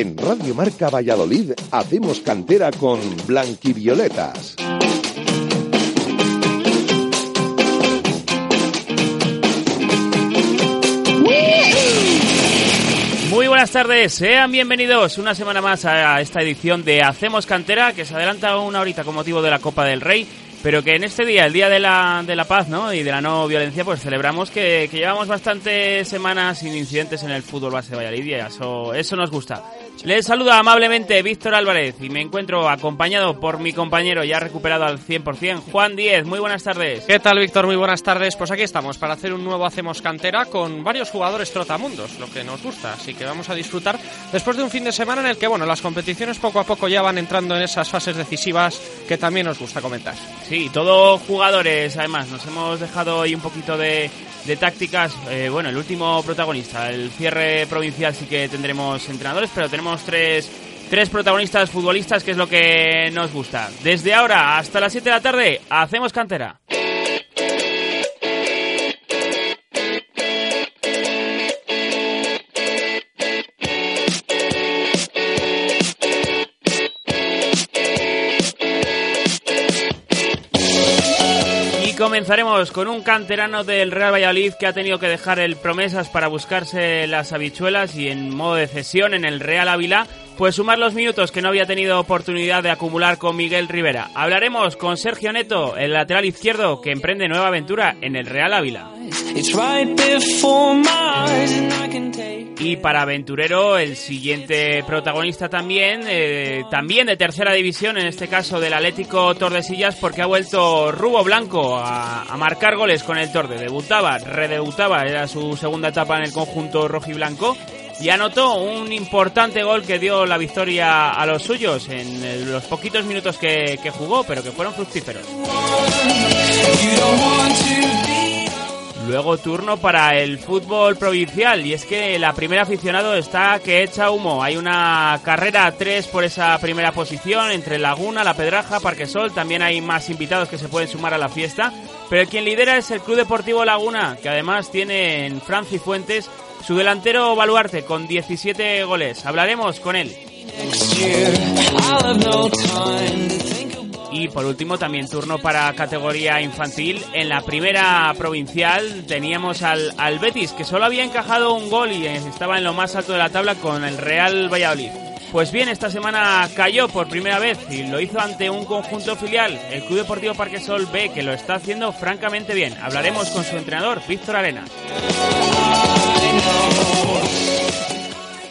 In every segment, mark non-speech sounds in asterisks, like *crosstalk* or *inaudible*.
En Radio Marca Valladolid hacemos cantera con Blanquivioletas. Muy buenas tardes, sean bienvenidos una semana más a esta edición de Hacemos Cantera, que se adelanta una horita con motivo de la Copa del Rey, pero que en este día, el Día de la, de la Paz ¿no? y de la no violencia, pues celebramos que, llevamos bastantes semanas sin incidentes en el fútbol base de Valladolid eso, eso nos gusta. Les saluda amablemente Víctor Álvarez y me encuentro acompañado por mi compañero ya recuperado al 100%, Juan Díez. Muy buenas tardes. ¿Qué tal, Víctor? Muy buenas tardes. Pues aquí estamos para hacer un nuevo Hacemos Cantera con varios jugadores trotamundos, lo que nos gusta. Así que vamos a disfrutar después de un fin de semana en el que, bueno, las competiciones poco a poco ya van entrando en esas fases decisivas que también nos gusta comentar. Sí, todos jugadores, además, nos hemos dejado hoy un poquito de, de tácticas. Eh, bueno, el último protagonista, el cierre provincial sí que tendremos entrenadores, pero tenemos tres, tres protagonistas futbolistas, que es lo que nos gusta. Desde ahora hasta las 7 de la tarde, hacemos cantera. Comenzaremos con un canterano del Real Valladolid que ha tenido que dejar el promesas para buscarse las habichuelas y en modo de cesión en el Real Ávila, pues sumar los minutos que no había tenido oportunidad de acumular con Miguel Rivera. Hablaremos con Sergio Neto, el lateral izquierdo que emprende nueva aventura en el Real Ávila. Y para Aventurero, el siguiente protagonista también, eh, también de tercera división, en este caso del Atlético Tordesillas, porque ha vuelto Rubo Blanco a, a marcar goles con el Torde. Debutaba, redebutaba, era su segunda etapa en el conjunto rojiblanco. Y anotó un importante gol que dio la victoria a los suyos en los poquitos minutos que, que jugó, pero que fueron fructíferos. Luego turno para el fútbol provincial y es que la primera aficionado está que echa humo. Hay una carrera a tres por esa primera posición entre Laguna, La Pedraja, Parquesol. También hay más invitados que se pueden sumar a la fiesta. Pero quien lidera es el Club Deportivo Laguna, que además tiene en Franci Fuentes su delantero Baluarte con 17 goles. Hablaremos con él. Y por último también turno para categoría infantil. En la primera provincial teníamos al, al, Betis que solo había encajado un gol y estaba en lo más alto de la tabla con el Real Valladolid. Pues bien, esta semana cayó por primera vez y lo hizo ante un conjunto filial, el Club Deportivo Parquesol B, que lo está haciendo francamente bien. Hablaremos con su entrenador, Víctor Arena.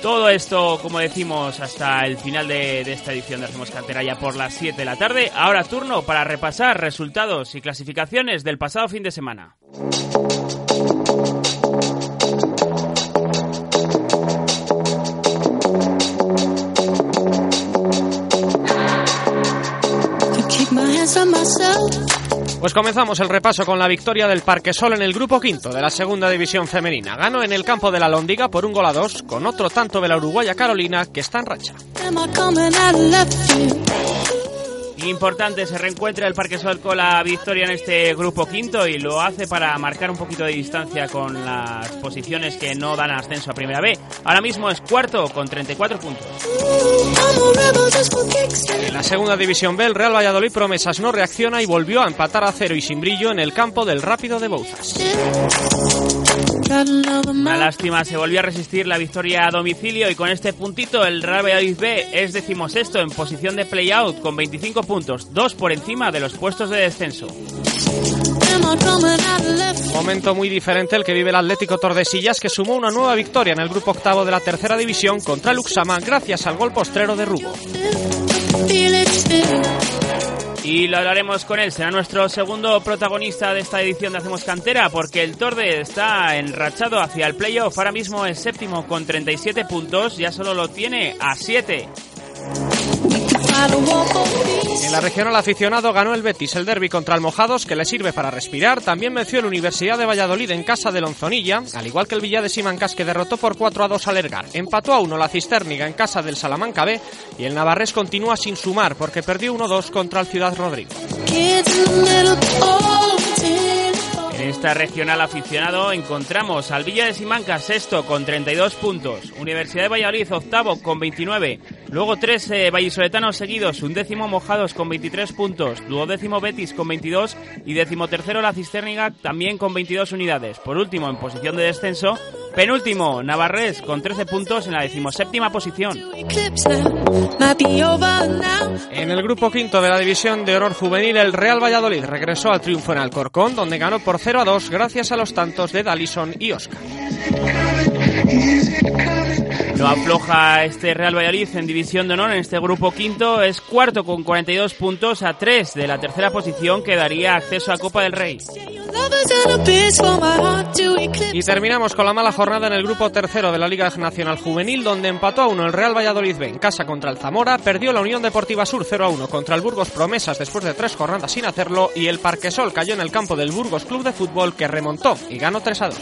Todo esto, como decimos, hasta el final de, esta edición de Hacemos Cantera ya por las 7 de la tarde. Ahora turno para repasar resultados y clasificaciones del pasado fin de semana. Pues comenzamos el repaso con la victoria del Parquesol en el grupo quinto de la segunda división femenina. Ganó en el campo de la Londiga por un gol a dos, con otro tanto de la uruguaya Carolina, que está en racha. Importante, se reencuentra el Parquesol con la victoria en este grupo quinto y lo hace para marcar un poquito de distancia con las posiciones que no dan ascenso a Primera B. Ahora mismo es cuarto con 34 puntos. En la segunda división B, el Real Valladolid Promesas no reacciona y volvió a empatar a cero y sin brillo en el campo del Rápido de Bouzas. Una lástima, se volvió a resistir la victoria a domicilio y con este puntito el Real Valladolid B es decimosexto en posición de play-out con 25 puntos, dos por encima de los puestos de descenso. Momento muy diferente el que vive el Atlético Tordesillas que sumó una nueva victoria en el grupo octavo de la tercera división contra Luxama gracias al gol postrero de Rubo. Y lo hablaremos con él. Será nuestro segundo protagonista de esta edición de Hacemos Cantera porque el Torde está enrachado hacia el playoff. Ahora mismo es séptimo con 37 puntos, ya solo lo tiene a 7. En la regional aficionado ganó el Betis el derby contra el Mojados, que le sirve para respirar. También venció la Universidad de Valladolid en casa de Lonzonilla, al igual que el Villa de Simancas, que derrotó por 4 a 2 al Ergar. Empató a 1 la Cisterniga en casa del Salamanca B y el Navarrés continúa sin sumar porque perdió 1-2 contra el Ciudad Rodrigo. En esta regional aficionado encontramos al Villa de Simancas sexto con 32 puntos, Universidad de Valladolid octavo con 29, luego tres eh, vallisoletanos seguidos, un décimo Mojados con 23 puntos, duodécimo Betis con 22 y décimo tercero la Cisterniga también con 22 unidades. Por último, en posición de descenso, penúltimo Navarrés con 13 puntos en la decimoséptima posición. En el grupo quinto de la división de honor juvenil, el Real Valladolid regresó al triunfo en Alcorcón, donde ganó por 0 a 2 gracias a los tantos de Dalison y Oscar. No afloja este Real Valladolid en división de honor en este grupo quinto. Es cuarto con 42 puntos a 3 de la tercera posición que daría acceso a Copa del Rey. Y terminamos con la mala jornada en el grupo tercero de la Liga Nacional Juvenil, donde empató a uno el Real Valladolid B en casa contra el Zamora, perdió la Unión Deportiva Sur 0 a 1 contra el Burgos Promesas después de tres jornadas sin hacerlo, y el Parquesol cayó en el campo del Burgos Club de Fútbol que remontó y ganó 3 a 2.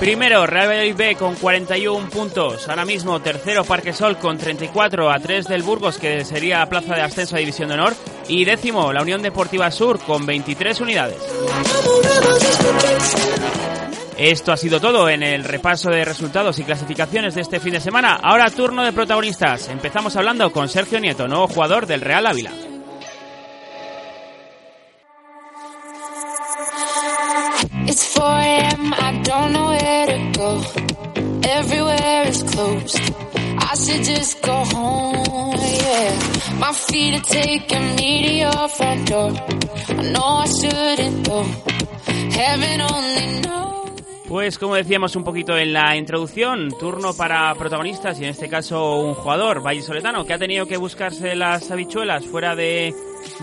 Primero, Real Valladolid B con 41 puntos. Ahora mismo, tercero, Parquesol con 34 a 3 del Burgos, que sería plaza de ascenso a División de Honor. Y décimo, la Unión Deportiva Sur con 23 unidades. Esto ha sido todo en el repaso de resultados y clasificaciones de este fin de semana. Ahora turno de protagonistas. Empezamos hablando con Sergio Nieto, nuevo jugador del Real Ávila. It's 4 a.m. I don't know where to go. Everywhere is closed. I should just go home, yeah. My feet are taking me to your front door. I know I shouldn't go. Heaven only knows. Pues como decíamos un poquito en la introducción, turno para protagonistas y en este caso un jugador vallisoletano que ha tenido que buscarse las habichuelas fuera de,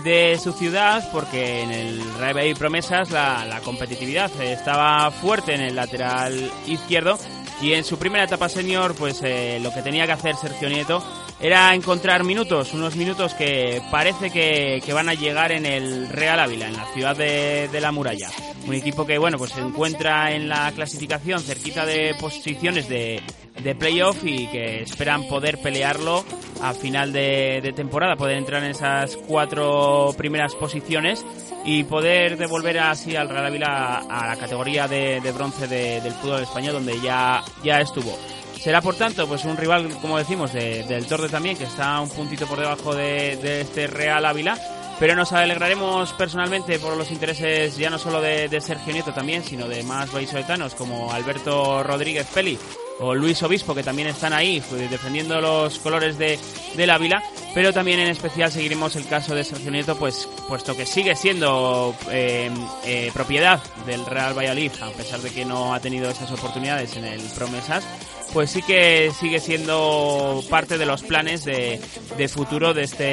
de su ciudad porque en el Real Valladolid Promesas la, competitividad estaba fuerte en el lateral izquierdo y en su primera etapa senior pues eh, lo que tenía que hacer Sergio Nieto era encontrar minutos, unos minutos que parece que, que van a llegar en el Real Ávila, en la ciudad de, de, la muralla. Un equipo que bueno pues se encuentra en la clasificación cerquita de posiciones de, de playoff y que esperan poder pelearlo a final de, de, temporada, poder entrar en esas cuatro primeras posiciones y poder devolver así al Real Ávila a, la categoría de, de bronce del fútbol español donde ya, ya estuvo. Será por tanto pues un rival, como decimos, de, del Torde también, que está un puntito por debajo de, de este Real Ávila. Pero nos alegraremos personalmente por los intereses ya no solo de, de Sergio Nieto también, sino de más vallisoletanos como Alberto Rodríguez Peli o Luis Obispo, que también están ahí pues, defendiendo los colores de, del Ávila, pero también en especial seguiremos el caso de Sergio Nieto, pues puesto que sigue siendo eh, eh, propiedad del Real Valladolid, a pesar de que no ha tenido esas oportunidades en el Promesas, pues sí que sigue siendo parte de los planes de, de futuro de, este,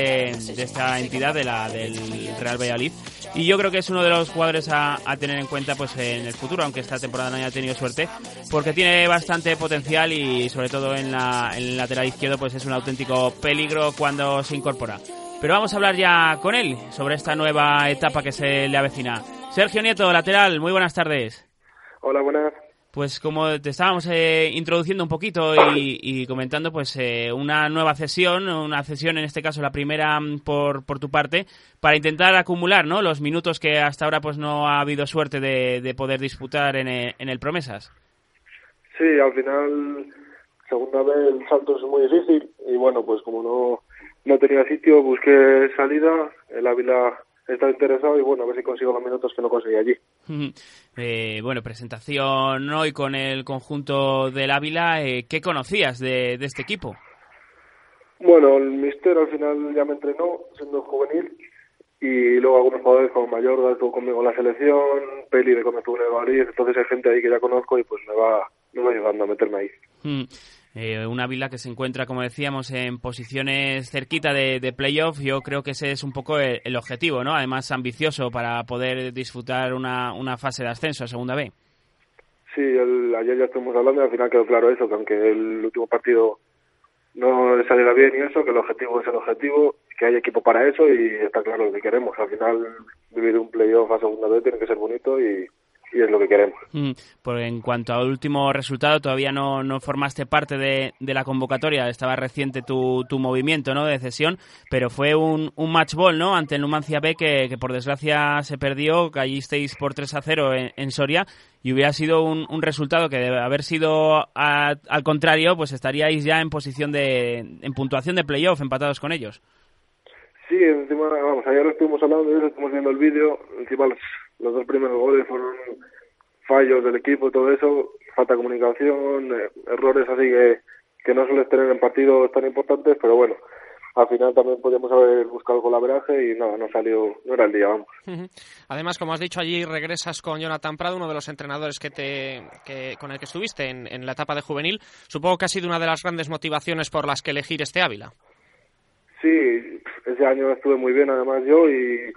de esta entidad de la, del Real Valladolid. Y yo creo que es uno de los jugadores a, a, tener en cuenta pues en el futuro, aunque esta temporada no haya tenido suerte, porque tiene bastante potencial y sobre todo en, la, en el lateral izquierdo pues es un auténtico peligro cuando se incorpora. Pero vamos a hablar ya con él sobre esta nueva etapa que se le avecina. Sergio Nieto, lateral, muy buenas tardes. Hola, buenas pues como te estábamos eh, introduciendo un poquito y, comentando, pues eh, una nueva cesión, una cesión en este caso la primera por, por tu parte, para intentar acumular ¿no? los minutos que hasta ahora pues no ha habido suerte de, de poder disputar en el, en el Promesas. Sí, al final, segunda vez el salto es muy difícil y bueno, pues como no, no tenía sitio, busqué salida, el Ávila estaba interesado y bueno, a ver si consigo los minutos que no conseguí allí. Eh, bueno, presentación hoy con el conjunto del Ávila. Eh, ¿Qué conocías de, de, este equipo? Bueno, el Mister al final ya me entrenó siendo juvenil y luego algunos jugadores como Mayor estuvo conmigo en la selección, Peli de estuve en el Madrid, entonces hay gente ahí que ya conozco y pues me va, me va ayudando a meterme ahí. Eh, una Ávila que se encuentra, como decíamos, en posiciones cerquita de, de playoff. Yo creo que ese es un poco el, objetivo, ¿no? Además, ambicioso para poder disfrutar una, una fase de ascenso a Segunda B. Sí, ayer ya estuvimos hablando y al final quedó claro eso, que aunque el último partido no saliera bien y eso, que el objetivo es el objetivo, que hay equipo para eso y está claro lo que queremos. Al final, vivir un playoff a segunda vez tiene que ser bonito y, y es lo que queremos. Mm, pues en cuanto al último resultado, todavía no, no formaste parte de, de, la convocatoria, estaba reciente tu, tu movimiento ¿no? de cesión, pero fue un, un match ball ¿no? ante el Numancia B que, que por desgracia se perdió, caísteis por 3 a 0 en, en Soria y hubiera sido un, un resultado que de haber sido al contrario, pues estaríais ya en posición de, en puntuación de playoff, empatados con ellos. Sí, encima, vamos, ayer estuvimos hablando eso, estuvimos viendo el vídeo, encima los, dos primeros goles fueron fallos del equipo y todo eso, falta de comunicación, eh, errores así que, que no sueles tener en partidos tan importantes, pero bueno, al final también podíamos haber buscado colaboraje y no, no salió, no era el día, vamos. Además, como has dicho allí, regresas con Jonathan Prado, uno de los entrenadores que te, que, con el que estuviste en, en la etapa de juvenil. Supongo que ha sido una de las grandes motivaciones por las que elegir este Ávila. Sí, ese año estuve muy bien además yo y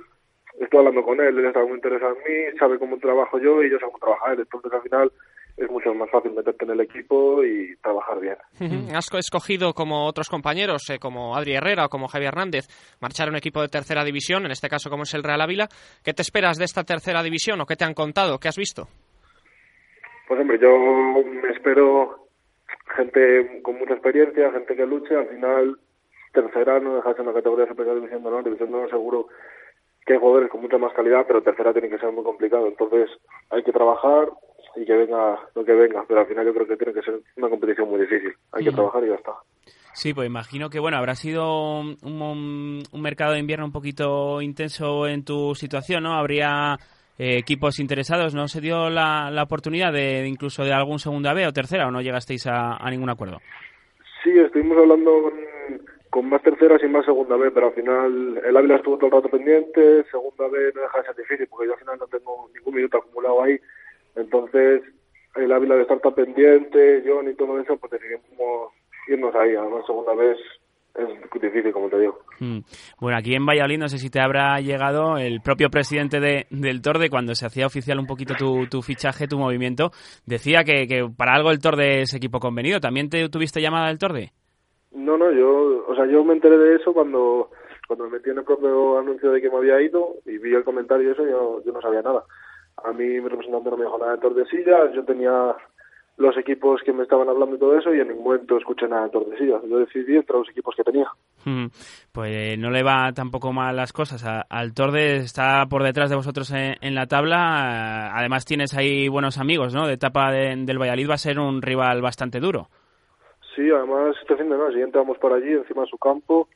estoy hablando con él, él está muy interesado en mí, sabe cómo trabajo yo y yo sé cómo trabajar él, entonces al final es mucho más fácil meterte en el equipo y trabajar bien. *laughs* Has escogido, como otros compañeros, eh, como Adri Herrera o como Javier Hernández, marchar a un equipo de tercera división, en este caso como es el Real Ávila. ¿Qué te esperas de esta tercera división o qué te han contado? ¿Qué has visto? Pues hombre, yo me espero gente con mucha experiencia, gente que luche, al final tercera no deja de ser una categoría superior de división de honor, división de honor seguro que hay jugadores con mucha más calidad, pero tercera tiene que ser muy complicado. Entonces hay que trabajar y que venga lo que venga, pero al final yo creo que tiene que ser una competición muy difícil. Hay que trabajar y ya está. Sí, pues imagino que bueno habrá sido un, un, mercado de invierno un poquito intenso en tu situación, ¿no? Habría eh, equipos interesados, ¿no se dio la, la oportunidad de, incluso de algún segunda B o tercera o no llegasteis a, a ningún acuerdo? Sí, estuvimos hablando con, con más terceras y más segunda B, pero al final el Ávila estuvo todo el rato pendiente, segunda B no deja de ser difícil porque yo al final no tengo ningún minuto acumulado ahí, entonces el Ávila de estar tan pendiente, yo ni todo eso, pues decidimos irnos ahí, además segunda vez es difícil, como te digo. Mm. Bueno, aquí en Valladolid no sé si te habrá llegado el propio presidente de, del Torde, cuando se hacía oficial un poquito tu, tu fichaje, tu movimiento, decía que, que, para algo el Torde es equipo convenido. ¿También te tuviste llamada del Torde? No, no, yo, o sea, yo me enteré de eso cuando, cuando me metí en el propio anuncio de que me había ido y vi el comentario y eso, yo, yo no sabía nada. A mí mi representante no me dijo nada de Tordesillas, yo tenía los equipos que me estaban hablando y todo eso y en ningún momento escuché nada de Tordesillas. Yo decidí entre los equipos que tenía. Hmm, pues no le va tampoco mal las cosas. Al Torde está por detrás de vosotros en, la tabla. Además tienes ahí buenos amigos, ¿no? De etapa del Valladolid va a ser un rival bastante duro. Sí, además este fin de semana siguiente vamos por allí, encima de su campo.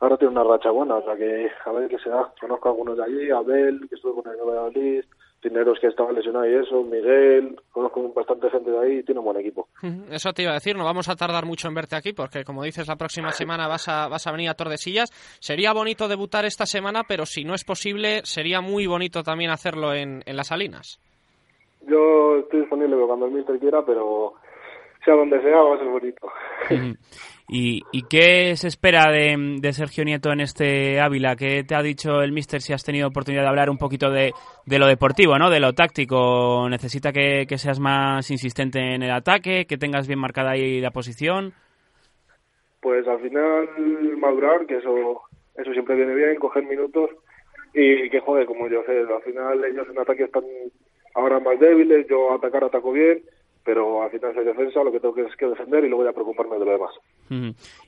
Ahora tiene una racha buena, o sea que a ver qué se da. Conozco a algunos de allí, Abel, que estuvo con el Valladolid, Tineros que estaba lesionado y eso, Miguel, conozco bastante gente de ahí y tiene un buen equipo. *laughs* Eso te iba a decir, no vamos a tardar mucho en verte aquí porque como dices la próxima *laughs* semana vas a, vas a venir a Tordesillas. Sería bonito debutar esta semana, pero si no es posible, sería muy bonito también hacerlo en, en las Salinas. Yo estoy disponible cuando el mister quiera, pero sea donde sea, va a ser bonito. ¿Y, ¿Y, qué se espera de, de, Sergio Nieto en este Ávila? ¿Qué te ha dicho el míster si has tenido oportunidad de hablar un poquito de, de lo deportivo, ¿no? de lo táctico? ¿Necesita que, que, seas más insistente en el ataque, que tengas bien marcada ahí la posición? Pues al final madurar, que eso, eso siempre viene bien, coger minutos y que joder, como yo sé, al final ellos en ataque están ahora más débiles, yo atacar ataco bien pero al final soy defensa, lo que tengo que es que defender y luego voy a preocuparme de lo demás.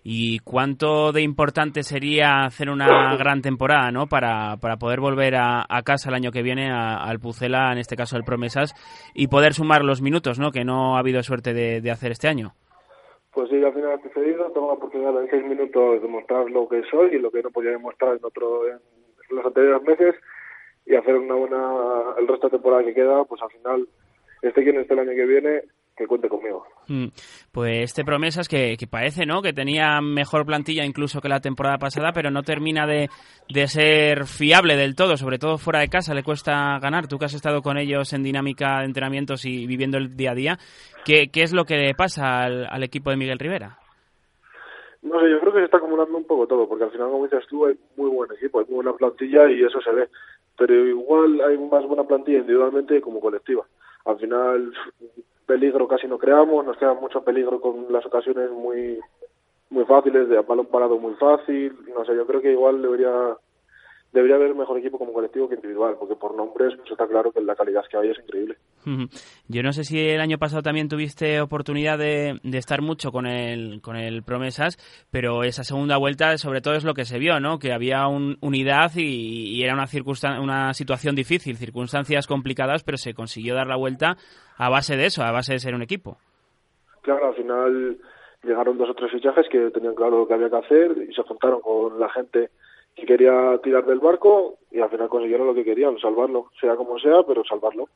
¿Y cuánto de importante sería hacer una *coughs* gran temporada, ¿no? Para, para poder volver a, a casa el año que viene al Pucela, en este caso al Promesas, y poder sumar los minutos, ¿no? Que no ha habido suerte de, de hacer este año. Pues sí, al final he cedido, tengo la oportunidad en seis minutos de mostrar lo que soy y lo que no podía demostrar en otro en los anteriores meses y hacer una buena el resto de temporada que queda, pues al final este quien esté el año que viene, que cuente conmigo. Mm, pues este promesas que, que, parece, ¿no? Que tenía mejor plantilla incluso que la temporada pasada, pero no termina de, de, ser fiable del todo, sobre todo fuera de casa, le cuesta ganar. Tú que has estado con ellos en dinámica de entrenamientos y viviendo el día a día, ¿qué, qué es lo que le pasa al, al equipo de Miguel Rivera? No sé, yo creo que se está acumulando un poco todo, porque al final, como dices tú, hay muy buen equipo, hay muy buena plantilla y eso se ve. Pero igual hay más buena plantilla individualmente como colectiva. Al final, peligro casi no creamos, nos queda mucho peligro con las ocasiones muy muy fáciles, de balón parado muy fácil. No sé, yo creo que igual debería debería haber mejor equipo como colectivo que individual, porque por nombres pues está claro que la calidad que hay es increíble. Yo no sé si el año pasado también tuviste oportunidad de, de, estar mucho con el, con el Promesas, pero esa segunda vuelta sobre todo es lo que se vio, ¿no? Que había un, unidad y, y, era una, una situación difícil, circunstancias complicadas, pero se consiguió dar la vuelta a base de eso, a base de ser un equipo. Claro, al final llegaron dos o tres fichajes que tenían claro lo que había que hacer y se juntaron con la gente que quería tirar del barco y al final consiguieron lo que querían, salvarlo, sea como sea, pero salvarlo.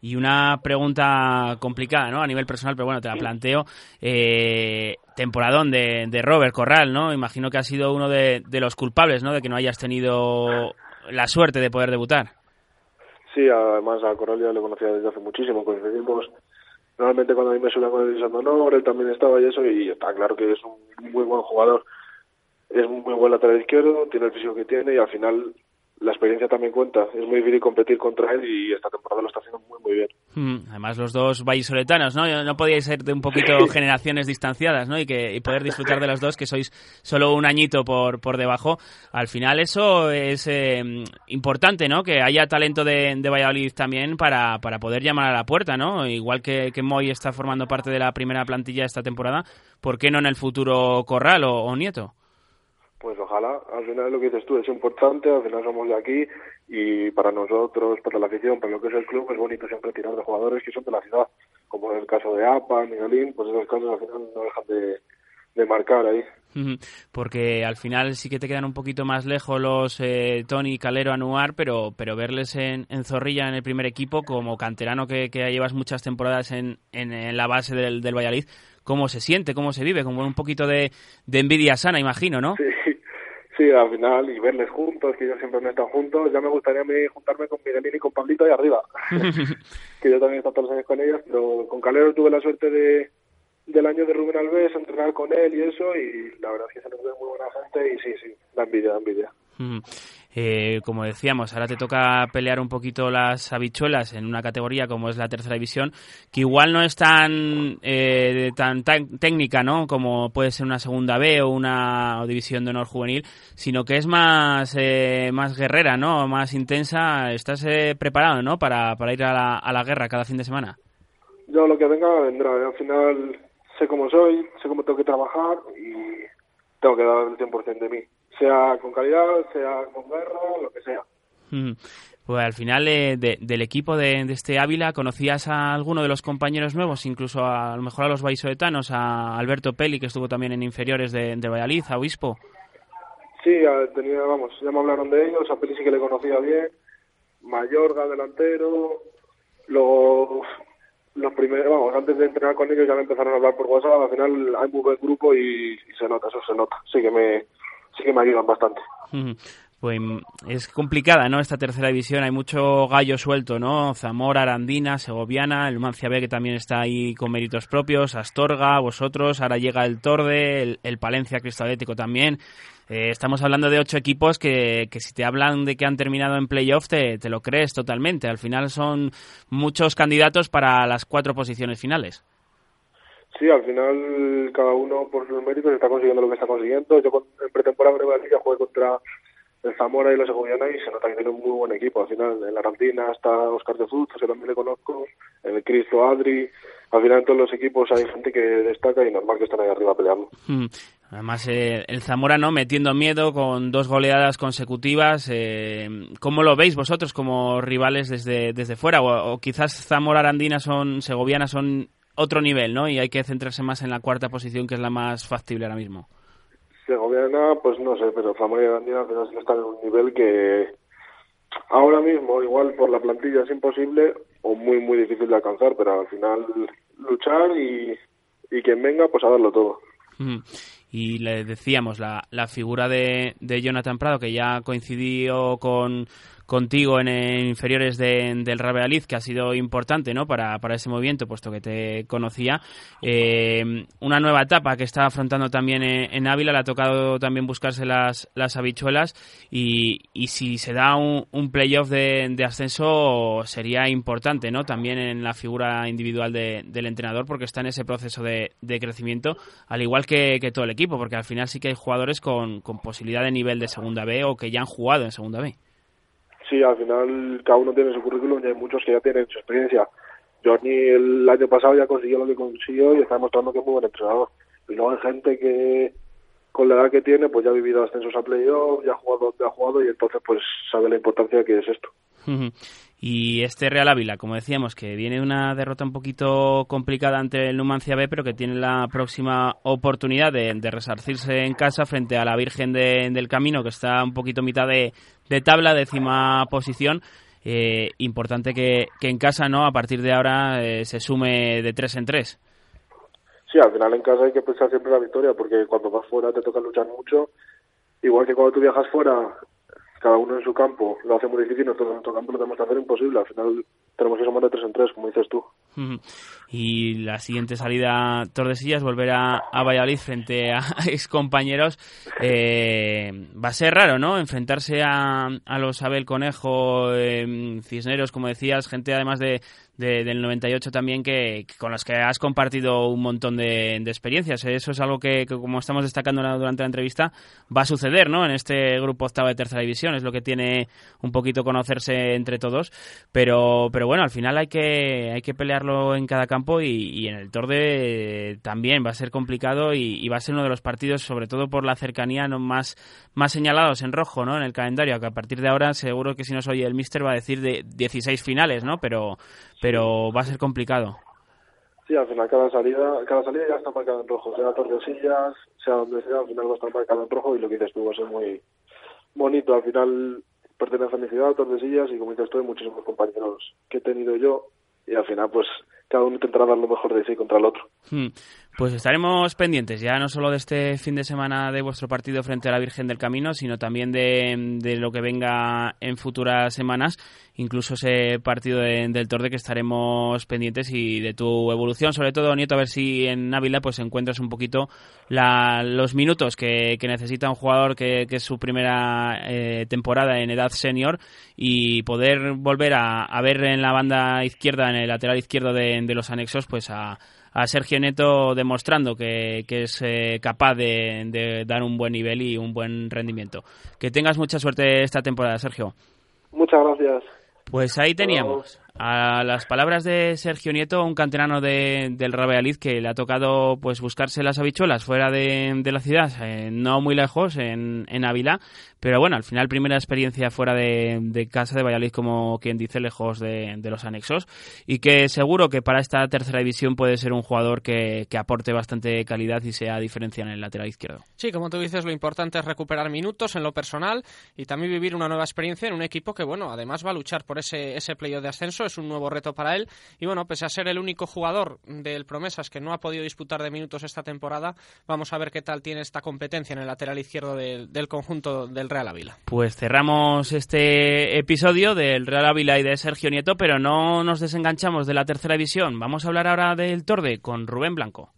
Y una pregunta complicada, ¿no? A nivel personal, pero bueno, te la planteo. Eh, temporadón de, de Robert Corral, ¿no? Imagino que ha sido uno de, de, los culpables, ¿no? De que no hayas tenido la suerte de poder debutar. Sí, además a Corral ya le conocía desde hace muchísimo, coincidimos normalmente cuando a mí me suena con el Santo Honor, él también estaba y eso, y está claro que es un muy buen jugador es muy buen lateral izquierdo, tiene el físico que tiene y al final la experiencia también cuenta. Es muy difícil competir contra él y esta temporada lo está haciendo muy, muy bien. Mm, además, los dos vallisoletanos, ¿no? No podíais ser de un poquito generaciones distanciadas, ¿no? Y, que, y poder disfrutar de los dos, que sois solo un añito por, por debajo. Al final, eso es eh, importante, ¿no? Que haya talento de, de Valladolid también para, para poder llamar a la puerta, ¿no? Igual que, que Moy está formando parte de la primera plantilla esta temporada, ¿por qué no en el futuro Corral o, o Nieto? Pues ojalá, al final lo que dices tú es importante, al final somos de aquí y para nosotros, para la afición, para lo que es el club, es bonito siempre tirar de jugadores que son de la ciudad, como en el caso de APA, Miguelín, pues esos casos al final no dejan de, de marcar ahí. Porque al final sí que te quedan un poquito más lejos los eh, Tony, Calero, Anuar, pero, pero verles en, en, Zorrilla en el primer equipo, como canterano que, que llevas muchas temporadas en, en, en la base del, del Valladolid, cómo se siente, cómo se vive, como un poquito de, de envidia sana, imagino, ¿no? Sí, Al final, y verles juntos, que ellos siempre han estado juntos. Ya me gustaría a mí juntarme con Miguelín y con Pablito ahí arriba, *laughs* que yo también he estado todos los años con ellos, pero con Calero tuve la suerte de del año de Rubén Alves, entrenar con él y eso, y la verdad es que se nos ve muy buena gente y sí, sí, da envidia, da envidia. Eh, como decíamos, ahora te toca pelear un poquito las habichuelas en una categoría como es la tercera división, que igual no es tan, eh, tan, tan, técnica, ¿no? Como puede ser una segunda B o una división de honor juvenil, sino que es más, eh, más guerrera, ¿no? Más intensa. ¿Estás eh, preparado, ¿no? Para, para ir a la, a la guerra cada fin de semana. Yo lo que venga vendrá. Al final sé cómo soy, sé cómo tengo que trabajar y tengo que dar el 100% de mí sea con calidad, sea con guerra, lo que sea. Pues al final eh, de, del equipo de, de, este Ávila, ¿conocías a alguno de los compañeros nuevos? Incluso a, a lo mejor a los vallisoletanos, a Alberto Peli, que estuvo también en inferiores de, de Valladolid, a Obispo. Sí, tenía, vamos, ya me hablaron de ellos, a Peli sí que le conocía bien, Mayorga, delantero, luego los primeros, vamos, antes de entrenar con ellos ya me empezaron a hablar por WhatsApp, al final hay muy buen grupo y, y se nota, eso se nota, sí que me, sí que me ayudan bastante. Pues es complicada, ¿no? Esta tercera división, hay mucho gallo suelto, ¿no? Zamora, Arandina, Segoviana, el Mancia B que también está ahí con méritos propios, Astorga, vosotros, ahora llega el Torde, el, el Palencia Cristalético también. Eh, estamos hablando de ocho equipos que, que si te hablan de que han terminado en playoff te, te lo crees totalmente. Al final son muchos candidatos para las cuatro posiciones finales. Sí, al final cada uno por sus méritos está consiguiendo lo que está consiguiendo. Yo en pretemporada de Valencia jugué contra el Zamora y los Segoviana y se nota que tiene un muy buen equipo. Al final en la Argentina está Oscar de Fuz, que también le conozco, el Cristo Adri. Al final en todos los equipos hay gente que destaca y normal que están ahí arriba peleando. Hmm. Además, eh, el Zamora, ¿no? Metiendo miedo con dos goleadas consecutivas. Eh, ¿Cómo lo veis vosotros como rivales desde, desde fuera? O, o quizás Zamora Arandina son, Segoviana son otro nivel, ¿no? Y hay que centrarse más en la cuarta posición, que es la más factible ahora mismo. Segoviana, pues no sé, pero Zamora y Arandina al sí están en un nivel que ahora mismo, igual por la plantilla es imposible o muy, muy difícil de alcanzar, pero al final luchar y, y quien venga, pues a darlo todo. Y le decíamos, la, la figura de, de Jonathan Prado, que ya coincidió con, contigo en, inferiores del Rabe que ha sido importante ¿no? para, para ese movimiento, puesto que te conocía. Eh, una nueva etapa que está afrontando también en, Ávila, le ha tocado también buscarse las, las habichuelas y, y si se da un, un playoff de, de, ascenso sería importante ¿no? también en la figura individual de, del entrenador porque está en ese proceso de, de crecimiento, al igual que, que, todo el equipo, porque al final sí que hay jugadores con, con posibilidad de nivel de segunda B o que ya han jugado en segunda B. Sí, al final cada uno tiene su currículum y hay muchos que ya tienen su experiencia. Johnny el año pasado ya consiguió lo que consiguió y está demostrando que es muy buen entrenador. Y luego hay gente que con la edad que tiene pues ya ha vivido ascensos a playoff, ya ha jugado donde ha jugado y entonces pues sabe la importancia que es esto. Y este Real Ávila, como decíamos, que viene una derrota un poquito complicada ante el Numancia B, pero que tiene la próxima oportunidad de, resarcirse en casa frente a la Virgen del Camino, que está un poquito mitad de, tabla, décima posición. Eh, importante que, en casa, ¿no? A partir de ahora eh, se sume de tres en tres. Sí, al final en casa hay que pensar siempre la victoria, porque cuando vas fuera te toca luchar mucho. Igual que cuando tú viajas fuera cada uno en su campo lo hace muy difícil, nosotros en nuestro campo lo tenemos que hacer imposible. Al final tenemos que sumar de tres en tres, como dices tú. Y la siguiente salida Tordesillas, volver a, Valladolid frente a *laughs* ex compañeros, eh, va a ser raro, ¿no? Enfrentarse a, a los Abel Conejo, eh, Cisneros, como decías, gente además de, del 98 también que, con las que has compartido un montón de, experiencias. Eso es algo que, como estamos destacando durante la entrevista, va a suceder ¿no? en este grupo octava de tercera división. Es lo que tiene un poquito conocerse entre todos. Pero, pero bueno, al final hay que, hay que pelearlo en cada campo y, en el Torde también va a ser complicado y, va a ser uno de los partidos, sobre todo por la cercanía, ¿no? más, más señalados en rojo ¿no? en el calendario. Que a partir de ahora, seguro que si no soy el Mister va a decir de 16 finales, ¿no? pero pero va a ser complicado. Sí, al final cada salida, cada salida ya está marcada en rojo, sea Tordesillas, sea donde sea, al final va a estar marcado en rojo y lo que dices tú va a ser muy bonito. Al final pertenece a mi ciudad, Tordesillas, y como dices tú, hay muchísimos compañeros que he tenido yo y al final pues cada uno intentará dar lo mejor de sí contra el otro. Hmm. Pues estaremos pendientes ya no solo de este fin de semana de vuestro partido frente a la Virgen del Camino, sino también de, lo que venga en futuras semanas, incluso ese partido del Torde que estaremos pendientes y de tu evolución, sobre todo, Nieto, a ver si en Ávila pues encuentras un poquito los minutos que, necesita un jugador que, es su primera eh, temporada en edad senior y poder volver a, ver en la banda izquierda, en el lateral izquierdo de, de los anexos, pues a a Sergio Neto demostrando que, es eh, capaz de, dar un buen nivel y un buen rendimiento. Que tengas mucha suerte esta temporada, Sergio. Muchas gracias. Pues ahí teníamos a las palabras de Sergio Nieto, un canterano de, del Rabealiz que le ha tocado pues buscarse las habichuelas fuera de, la ciudad, eh, no muy lejos, en, en Ávila, pero bueno, al final primera experiencia fuera de, casa de Valladolid, como quien dice, lejos de, los anexos, y que seguro que para esta tercera división puede ser un jugador que, aporte bastante calidad y sea diferencial en el lateral izquierdo. Sí, como tú dices, lo importante es recuperar minutos en lo personal y también vivir una nueva experiencia en un equipo que, bueno, además va a luchar por ese, ese playoff de ascenso es un nuevo reto para él. Y bueno, pese a ser el único jugador del Promesas que no ha podido disputar de minutos esta temporada, vamos a ver qué tal tiene esta competencia en el lateral izquierdo del, conjunto del Real Ávila. Pues cerramos este episodio del Real Ávila y de Sergio Nieto, pero no nos desenganchamos de la tercera división. Vamos a hablar ahora del Torde con Rubén Blanco.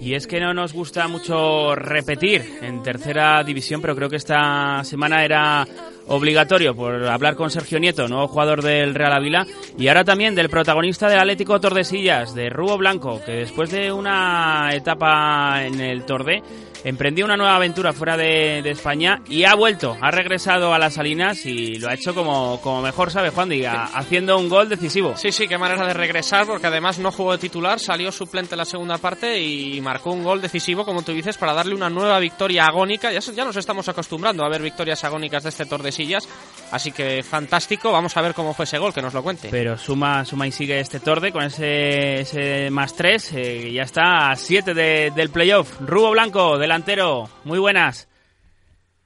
Y es que no nos gusta mucho repetir en tercera división, pero creo que esta semana era obligatorio por hablar con Sergio Nieto, nuevo jugador del Real Ávila, y ahora también del protagonista del Atlético Tordesillas, de Rubo Blanco, que después de una etapa en el Torde emprendió una nueva aventura fuera de, España y ha vuelto, ha regresado a las Salinas y lo ha hecho como, como mejor sabe Juan Diga, haciendo un gol decisivo. Sí, sí, qué manera de regresar porque además no jugó de titular, salió suplente en la segunda parte y marcó un gol decisivo, como tú dices, para darle una nueva victoria agónica. Ya, ya nos estamos acostumbrando a ver victorias agónicas de este Tordesillas Así que fantástico, vamos a ver cómo fue ese gol, que nos lo cuente. Pero suma, suma y sigue este Torde con ese, ese más 3, eh, ya está a 7 del playoff. Rubo Blanco, delantero, muy buenas.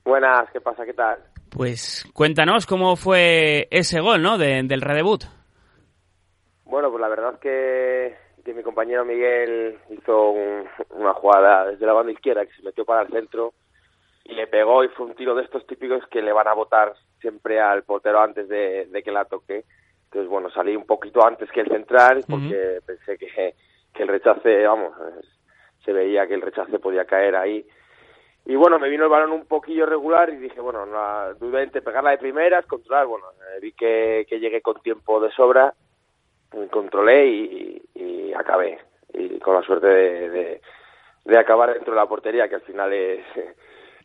Buenas, ¿qué pasa? ¿Qué tal? Pues cuéntanos cómo fue ese gol, ¿no? del redebut. Bueno, pues la verdad que, que mi compañero Miguel hizo una jugada desde la banda izquierda que se metió para el centro y le pegó y fue un tiro de estos típicos que le van a botar siempre al portero antes de, que la toque. Entonces, bueno, salí un poquito antes que el central porque pensé que, que el rechace, vamos, se veía que el rechace podía caer ahí. Y bueno, me vino el balón un poquillo regular y dije, bueno, no, dudé entre pegarla de primeras, controlar, bueno, eh, vi que, que llegué con tiempo de sobra, controlé y, y acabé. Y con la suerte de, de, de acabar dentro de la portería, que al final es *laughs*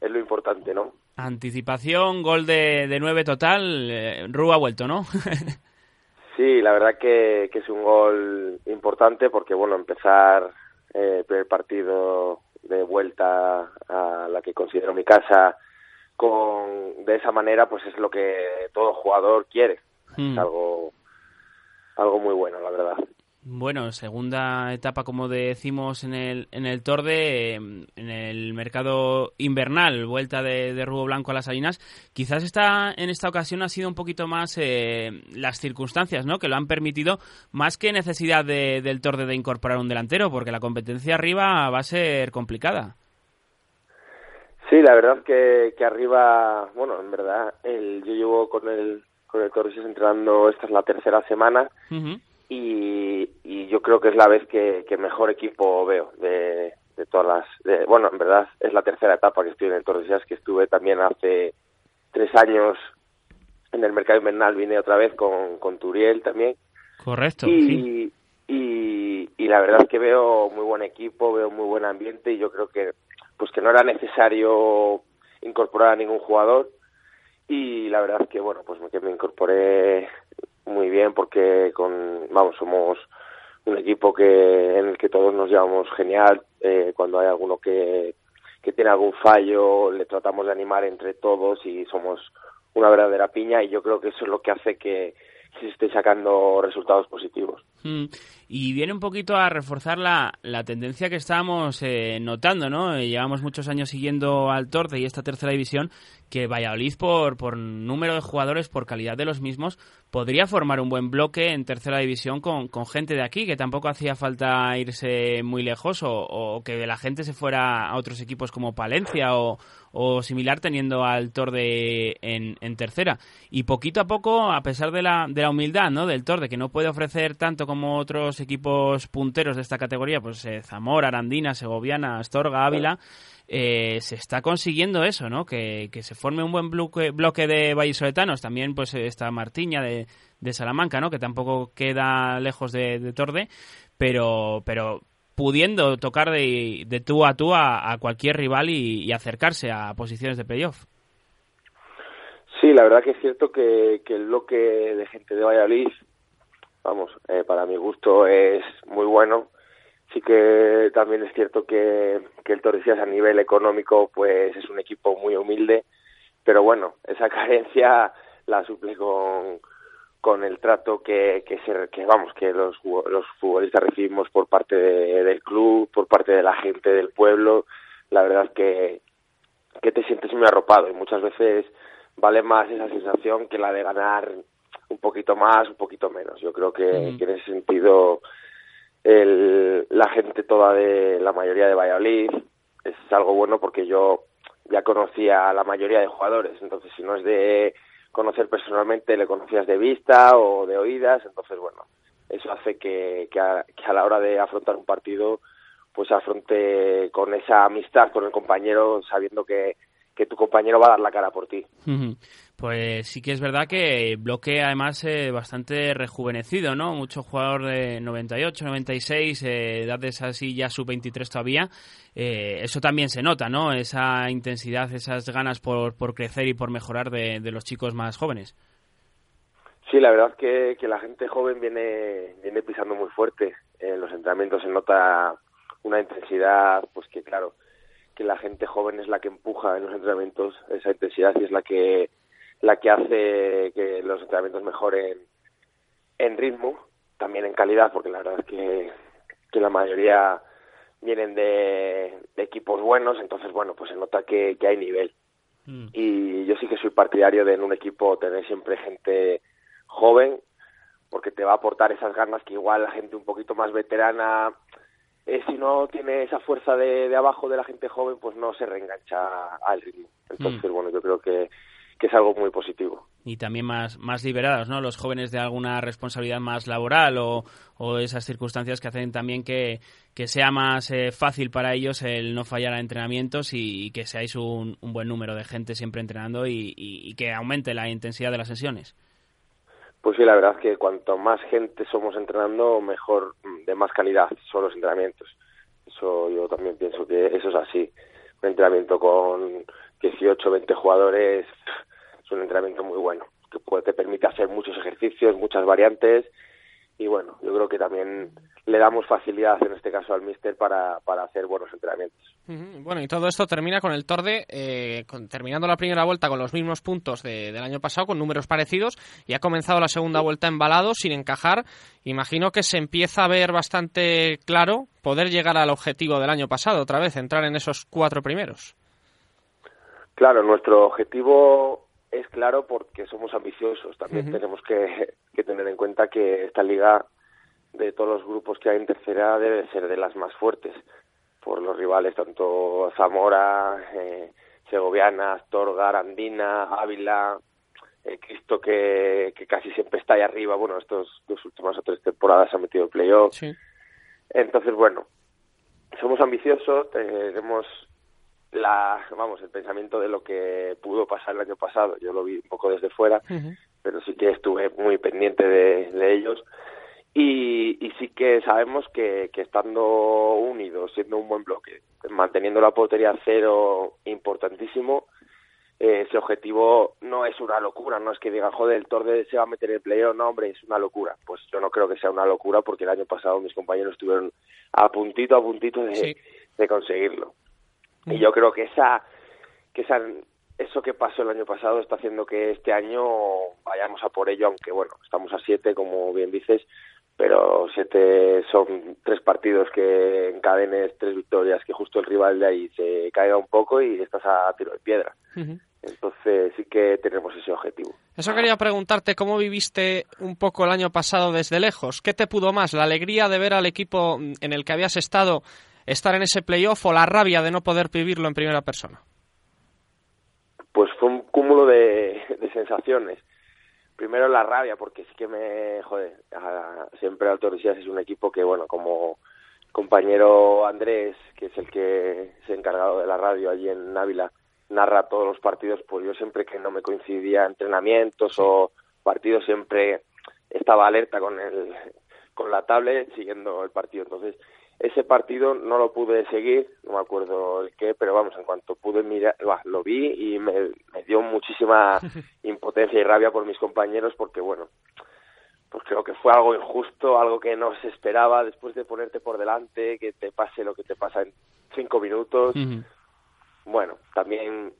es lo importante, ¿no? Anticipación, gol de, de 9 total, eh, ha vuelto, ¿no? *laughs* sí, la verdad que, que, es un gol importante porque, bueno, empezar el primer partido de vuelta a la que considero mi casa con de esa manera, pues es lo que todo jugador quiere. Es hmm. algo, algo muy bueno, la verdad. Bueno, segunda etapa, como decimos en el, en el Torde, em, en el mercado invernal, vuelta de, de Rubo Blanco a las Salinas. Quizás esta, en esta ocasión ha sido un poquito más eh, las circunstancias ¿no? que lo han permitido, más que necesidad de, del Torde de incorporar un delantero, porque la competencia arriba va a ser complicada. Sí, la verdad que, que arriba, bueno, en verdad, el, yo llevo con el, con el Torres entrenando, esta es la tercera semana y yo creo que es la vez que, que mejor equipo veo de, de todas las... De, bueno, en verdad es la tercera etapa que estoy en el Tordesillas, que estuve también hace tres años en el mercado invernal, vine otra vez con, con Turiel también. Correcto, y, sí. y, y la verdad es que veo muy buen equipo, veo muy buen ambiente y yo creo que pues que no era necesario incorporar a ningún jugador y la verdad es que bueno pues que me incorporé muy bien porque con vamos somos un equipo que en el que todos nos llevamos genial eh, cuando hay alguno que que tiene algún fallo le tratamos de animar entre todos y somos una verdadera piña y yo creo que eso es lo que hace que se esté sacando resultados positivos. Mm. Y viene un poquito a reforzar la, la tendencia que estábamos eh, notando, ¿no? Eh, llevamos muchos años siguiendo al Torte y esta tercera división, que Valladolid, por, por número de jugadores, por calidad de los mismos, podría formar un buen bloque en tercera división con, con gente de aquí, que tampoco hacía falta irse muy lejos o, o que la gente se fuera a otros equipos como Palencia o, o similar teniendo al Torde en, en tercera. Y poquito a poco, a pesar de la, de la humildad ¿no? del Torde, que no puede ofrecer tanto como otros equipos punteros de esta categoría, pues eh, Zamora, Arandina, Segoviana, Astorga, Ávila, eh, se está consiguiendo eso, ¿no? Que, se forme un buen bloque, de vallisoletanos. También pues está Martiña de, de Salamanca, ¿no? Que tampoco queda lejos de, de Torde, pero, pero pudiendo tocar de, de tú a tú a, cualquier rival y, acercarse a posiciones de playoff. Sí, la verdad que es cierto que, que el bloque de gente de Valladolid, vamos, eh, para mi gusto es muy bueno. Sí que también es cierto que, el Torrecillas a nivel económico pues es un equipo muy humilde, pero bueno, esa *laughs* carencia la suple con, con el trato que, que, se, que vamos que los, los futbolistas recibimos por parte del club, por parte de la gente del pueblo, la verdad es que, que te sientes muy arropado y muchas veces vale más esa sensación que la de ganar un poquito más, un poquito menos. Yo creo que, en ese sentido el, la gente toda de la mayoría de Valladolid es algo bueno porque yo ya conocía a la mayoría de jugadores, entonces si no es de conocer personalmente, le conocías de vista o de oídas, entonces bueno, eso hace que, que, a, la hora de afrontar un partido, pues afronte con esa amistad con el compañero, sabiendo que, que tu compañero va a dar la cara por ti. Pues sí que es verdad que bloque además eh, bastante rejuvenecido, ¿no? Mucho jugador de 98, 96, eh, edades así ya sub-23 todavía. Eh, eso también se nota, ¿no? Esa intensidad, esas ganas por, por crecer y por mejorar de, de los chicos más jóvenes. Sí, la verdad que, que la gente joven viene, viene pisando muy fuerte. En los entrenamientos se nota una intensidad, pues que claro, que la gente joven es la que empuja en los entrenamientos esa intensidad y es la que la que hace que los entrenamientos mejoren en ritmo, también en calidad, porque la verdad es que, que la mayoría vienen de, equipos buenos, entonces bueno, pues se nota que, que hay nivel. Mm. Y yo sí que soy partidario de en un equipo tener siempre gente joven, porque te va a aportar esas ganas que igual la gente un poquito más veterana, eh, si no tiene esa fuerza de, de, abajo de la gente joven, pues no se reengancha al ritmo. Entonces, mm. bueno, yo creo que, que es algo muy positivo. Y también más, más liberados, ¿no? Los jóvenes de alguna responsabilidad más laboral o, o esas circunstancias que hacen también que, que sea más eh, fácil para ellos el no fallar a entrenamientos y, que seáis un, un, buen número de gente siempre entrenando y, y, que aumente la intensidad de las sesiones. Pues sí, la verdad es que cuanto más gente somos entrenando, mejor, de más calidad son los entrenamientos. Eso yo también pienso que eso es así. Un entrenamiento con 18, 20 jugadores es un entrenamiento muy bueno, que te permite hacer muchos ejercicios, muchas variantes y bueno, yo creo que también le damos facilidad en este caso al míster para, para hacer buenos entrenamientos. Bueno, y todo esto termina con el Torde, eh, terminando la primera vuelta con los mismos puntos del año pasado, con números parecidos, y ha comenzado la segunda vuelta embalado, sin encajar. Imagino que se empieza a ver bastante claro poder llegar al objetivo del año pasado, otra vez, entrar en esos cuatro primeros. Claro, nuestro objetivo es claro porque somos ambiciosos. También tenemos que, tener en cuenta que esta liga, de todos los grupos que hay en tercera, debe ser de las más fuertes por los rivales, tanto Zamora, eh, Segoviana, Astorga, Andina, Ávila, eh, Cristo que, que casi siempre está ahí arriba. Bueno, estos dos últimas o tres temporadas ha metido el playoff. Entonces, bueno, somos ambiciosos, tenemos la vamos el pensamiento de lo que pudo pasar el año pasado yo lo vi un poco desde fuera pero sí que estuve muy pendiente de, ellos y, y, sí que sabemos que, que estando unidos siendo un buen bloque manteniendo la portería cero importantísimo eh, ese objetivo no es una locura, no es que digan, joder, el Torde se va a meter en el playoff, no, hombre, es una locura. Pues yo no creo que sea una locura porque el año pasado mis compañeros estuvieron a puntito, a puntito de, de conseguirlo. Y yo creo que esa, que esa, eso que pasó el año pasado está haciendo que este año vayamos a por ello, aunque bueno, estamos a siete, como bien dices, pero siete son tres partidos que encadenes tres victorias, que justo el rival de ahí se caiga un poco y estás a tiro de piedra. Entonces sí que tenemos ese objetivo. Eso quería preguntarte, ¿cómo viviste un poco el año pasado desde lejos? ¿Qué te pudo más? ¿La alegría de ver al equipo en el que habías estado estar en ese playoff o la rabia de no poder vivirlo en primera persona? Pues fue un cúmulo de, sensaciones. Primero la rabia, porque sí que me, joder, siempre Alto es un equipo que, bueno, como compañero Andrés, que es el que se ha encargado de la radio allí en Ávila, narra todos los partidos, pues yo siempre que no me coincidía entrenamientos o partidos siempre estaba alerta con el con la tablet siguiendo el partido. Entonces, ese partido no lo pude seguir, no me acuerdo el qué, pero vamos, en cuanto pude mirar, lo vi y me, dio muchísima *laughs* impotencia y rabia por mis compañeros porque, bueno, pues creo que fue algo injusto, algo que no se esperaba después de ponerte por delante, que te pase lo que te pasa en cinco minutos. Bueno, también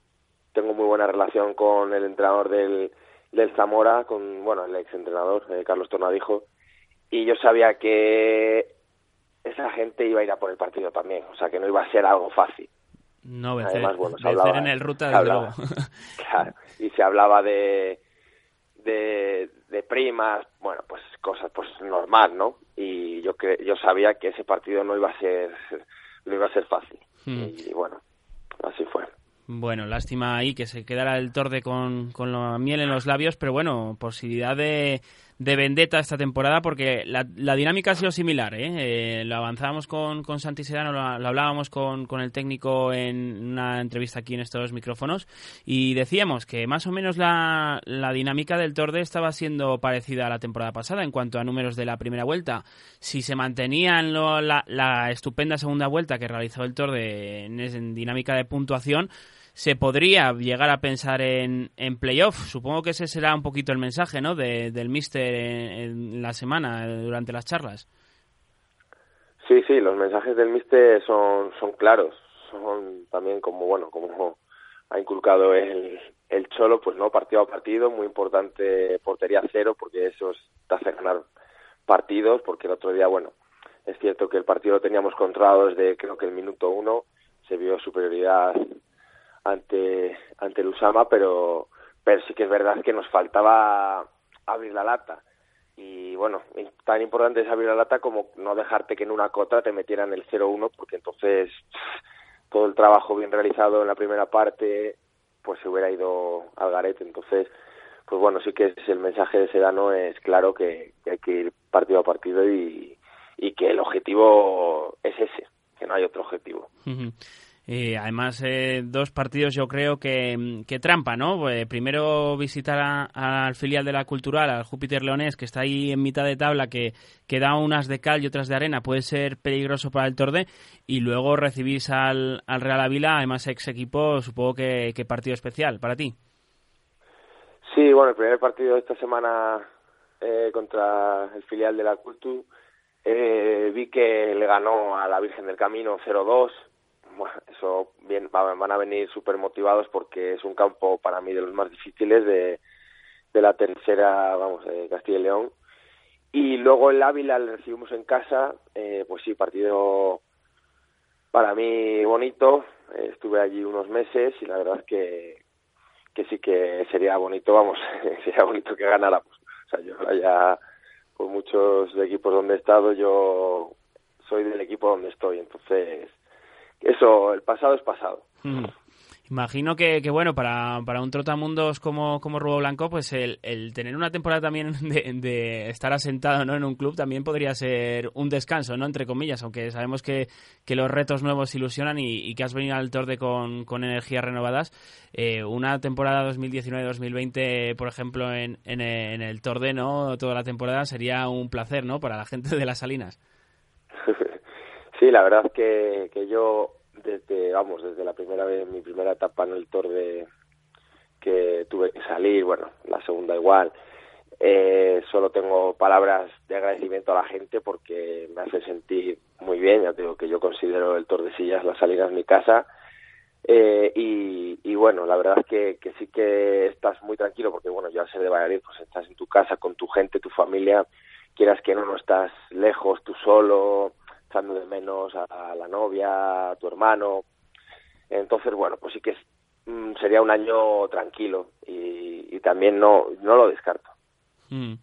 tengo muy buena relación con el entrenador del, del Zamora, con, bueno, el ex entrenador, eh, Carlos Tornadijo, y yo sabía que esa gente iba a ir a por el partido también, o sea que no iba a ser algo fácil. No, vencer, Además, bueno, se hablaba, en el ruta, hablaba, *laughs* claro, y se hablaba de, de, de primas, bueno, pues cosas pues normal, ¿no? Y yo que yo sabía que ese partido no iba a ser no iba a ser fácil. Hmm. Y bueno, así fue. Bueno, lástima ahí que se quedara el Torde con, con la miel en los labios, pero bueno, posibilidad de, de vendetta esta temporada porque la, la dinámica ha sido similar. ¿eh? eh lo avanzábamos con, con Santi Sedano, lo, hablábamos con, con, el técnico en una entrevista aquí en estos micrófonos y decíamos que más o menos la, la dinámica del Torde estaba siendo parecida a la temporada pasada en cuanto a números de la primera vuelta. Si se mantenía en la, la, estupenda segunda vuelta que realizó el Torde en, en dinámica de puntuación, se podría llegar a pensar en, en playoff. Supongo que ese será un poquito el mensaje ¿no? De, del míster en, la semana, durante las charlas. Sí, sí, los mensajes del míster son, son claros. Son también como, bueno, como ha inculcado él el Cholo, pues no, partido a partido, muy importante portería cero, porque eso te hace ganar partidos, porque el otro día, bueno, es cierto que el partido lo teníamos controlado desde creo que el minuto uno, se vio superioridad ante, ante el Usama, pero, pero sí que es verdad que nos faltaba abrir la lata. Y bueno, tan importante es abrir la lata como no dejarte que en una cota te metieran el 0-1, porque entonces todo el trabajo bien realizado en la primera parte pues se hubiera ido al garete. Entonces, pues bueno, sí que es el mensaje de Sedano es claro que, hay que ir partido a partido y, y, que el objetivo es ese, que no hay otro objetivo. Eh, además, eh, dos partidos yo creo que, que trampa, ¿no? Eh, primero visitar al filial de la Cultural, al Júpiter Leonés, que está ahí en mitad de tabla, que, que da unas de cal y otras de arena, puede ser peligroso para el Torde. Y luego recibís al, al Real Ávila, además ex equipo, supongo que, que partido especial para ti. Sí, bueno, el primer partido de esta semana contra el filial de la Cultu, vi que le ganó a la Virgen del Camino 0-2 bueno, eso bien, van a venir súper motivados porque es un campo para mí de los más difíciles de, de la tercera, vamos, de Castilla y León. Y luego el Ávila le recibimos en casa, eh, pues sí, partido para mí bonito. estuve allí unos meses y la verdad es que, que sí que sería bonito, vamos, *laughs* sería bonito que ganáramos. O sea, yo ya por muchos equipos donde he estado, yo soy del equipo donde estoy, entonces eso, el pasado es pasado. Mm. Imagino que, que, bueno, para, para un trotamundos como, como Rubo Blanco, pues el, el tener una temporada también *laughs* de, estar asentado ¿no? en un club también podría ser un descanso, ¿no? Entre comillas, aunque sabemos que, que los retos nuevos ilusionan y, que has venido al Torde con, con energías renovadas. Eh, una temporada 2019-2020, por ejemplo, en, en, en, el Torde, ¿no? Toda la temporada sería un placer, ¿no? Para la gente de las Salinas. *laughs* Sí, la verdad que, que yo desde, vamos, desde la primera vez, mi primera etapa en el Tour de que tuve que salir, bueno, la segunda igual, eh, solo tengo palabras de agradecimiento a la gente porque me hace sentir muy bien, ya digo que yo considero el Tour de Sillas la salida de mi casa eh, y, y, bueno, la verdad es que, que sí que estás muy tranquilo porque bueno, yo al ser de Valladolid pues estás en tu casa con tu gente, tu familia, quieras que no, no estás lejos, tú solo, echando de menos a, la novia, a tu hermano. Entonces, bueno, pues sí que mm, sería un año tranquilo y, también no, no lo descarto. Mm.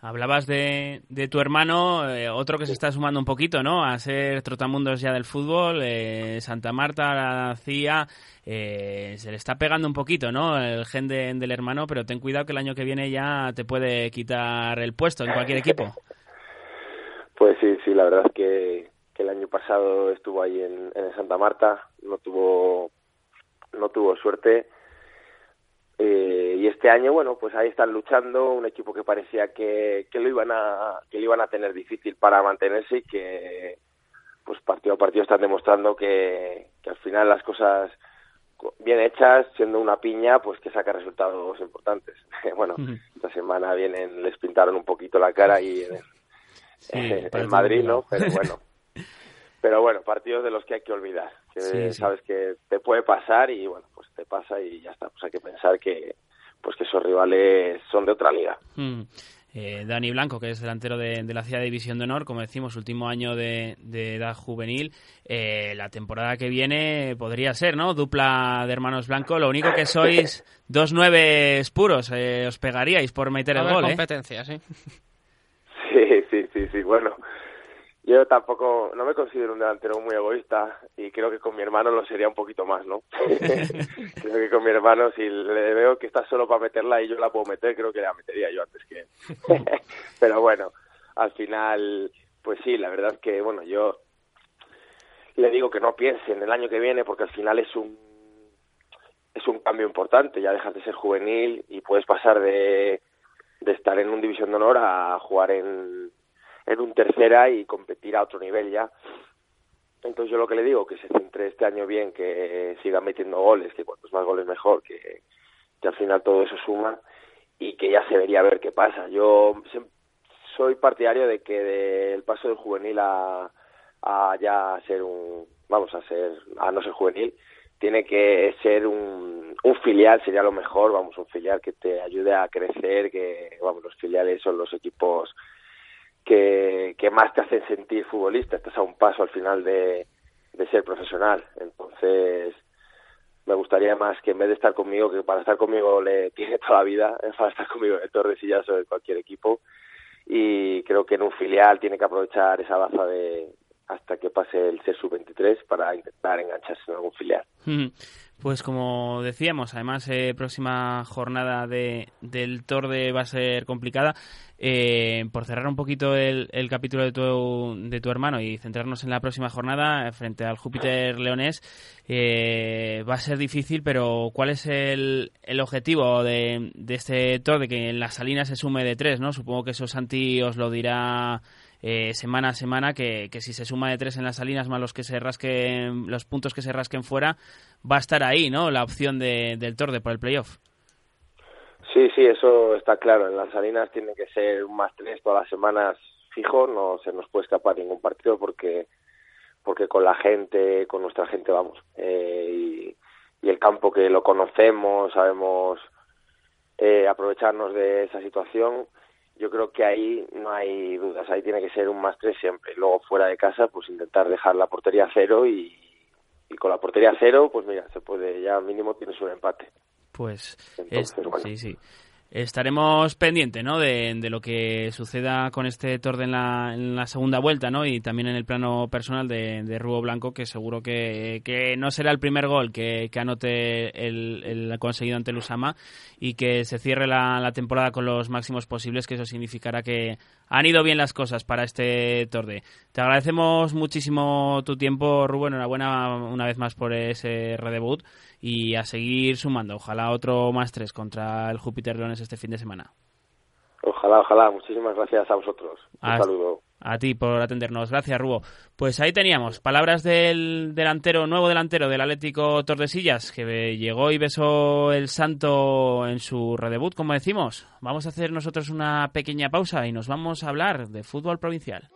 Hablabas de, de tu hermano, eh, otro que se está sumando un poquito, ¿no? A ser trotamundos ya del fútbol, eh, Santa Marta, la CIA, eh, se le está pegando un poquito, ¿no? El gen del hermano, pero ten cuidado que el año que viene ya te puede quitar el puesto en cualquier equipo. *laughs* Pues sí, sí, la verdad es que, el año pasado estuvo ahí en, Santa Marta, no tuvo, no tuvo suerte. Eh, y este año, bueno, pues ahí están luchando, un equipo que parecía que, que lo iban a, que lo iban a tener difícil para mantenerse y que, pues partido a partido están demostrando que, que al final las cosas bien hechas, siendo una piña, pues que saca resultados importantes. *laughs* bueno, esta semana vienen, les pintaron un poquito la cara y en Madrid, ¿no? Pero bueno. *laughs* Pero bueno, partidos de los que hay que olvidar, que sabes que te puede pasar y bueno, pues te pasa y ya está. Pues hay que pensar que pues que esos rivales son de otra liga. Mm. Eh, Dani Blanco, que es delantero de, la Ciudad de División de Honor, como decimos, último año de, edad juvenil. Eh, la temporada que viene podría ser, ¿no? Dupla de hermanos Blanco. Lo único que sois dos nueve puros. Eh, os pegaríais por meter el gol, competencia, sí. *laughs* Sí, sí, sí, sí. Bueno, yo tampoco, no me considero un delantero muy egoísta y creo que con mi hermano lo sería un poquito más, ¿no? *laughs* creo que con mi hermano, si le veo que está solo para meterla y yo la puedo meter, creo que la metería yo antes que él. *laughs* Pero bueno, al final, pues sí, la verdad es que, bueno, yo le digo que no piense en el año que viene porque al final es un es un cambio importante, ya dejas de ser juvenil y puedes pasar de de estar en un división de honor a jugar en, en un tercera y competir a otro nivel ya. Entonces yo lo que le digo, que se centre este año bien, que siga metiendo goles, que cuantos más goles mejor, que, que al final todo eso suma y que ya se vería a ver qué pasa. Yo soy partidario de que del paso del juvenil a, a ya ser un, vamos a ser, a no ser juvenil, tiene que ser un, un filial, sería lo mejor, vamos, un filial que te ayude a crecer, que, vamos, los filiales son los equipos que, que más te hacen sentir futbolista, estás a un paso al final de, de ser profesional, entonces me gustaría más que en vez de estar conmigo, que para estar conmigo le tiene toda la vida, *laughs* para estar conmigo en Tordesillas o en cualquier equipo, y creo que en un filial tiene que aprovechar esa baza de hasta que pase el ser sub-23 para intentar engancharse en algún filial. Pues como decíamos, además eh, próxima jornada de, del Torde va a ser complicada. Eh, por cerrar un poquito el, el capítulo de tu, de tu hermano y centrarnos en la próxima jornada eh, frente al Júpiter Leonés, eh, va a ser difícil, pero ¿cuál es el, el objetivo de, de este Torde? Que en las salinas se sume de tres, ¿no? Supongo que eso Santi os lo dirá eh, semana a semana que, que, si se suma de tres en las salinas más los que se rasquen los puntos que se rasquen fuera va a estar ahí no la opción de, del Torde por el playoff. Sí sí eso está claro. En las salinas tiene que ser un más tres todas las semanas fijo no se nos puede escapar ningún partido porque porque con la gente con nuestra gente vamos. Eh, y, y el campo que lo conocemos sabemos eh, aprovecharnos de esa situación yo creo que ahí no hay dudas, ahí tiene que ser un más tres siempre. Luego fuera de casa, pues intentar dejar la portería cero y, y con la portería cero, pues mira, se puede, ya mínimo tienes un empate. Pues Entonces, es, bueno. sí, sí. Estaremos pendientes ¿no? de, lo que suceda con este Torde en la, segunda vuelta ¿no? y también en el plano personal de, de Rubo Blanco, que seguro que, no será el primer gol que, anote el, conseguido ante Lusama y que se cierre la, la, temporada con los máximos posibles, que eso significará que han ido bien las cosas para este Torde. Te agradecemos muchísimo tu tiempo, Rubo. Enhorabuena una vez más por ese redebut y a seguir sumando. Ojalá otro más tres contra el Júpiter Leones este fin de semana. Ojalá, ojalá. Muchísimas gracias a vosotros. Un a, saludo. A ti por atendernos. Gracias, Rubo. Pues ahí teníamos palabras del delantero, nuevo delantero del Atlético Tordesillas, que llegó y besó el santo en su redebut, como decimos. Vamos a hacer nosotros una pequeña pausa y nos vamos a hablar de fútbol provincial.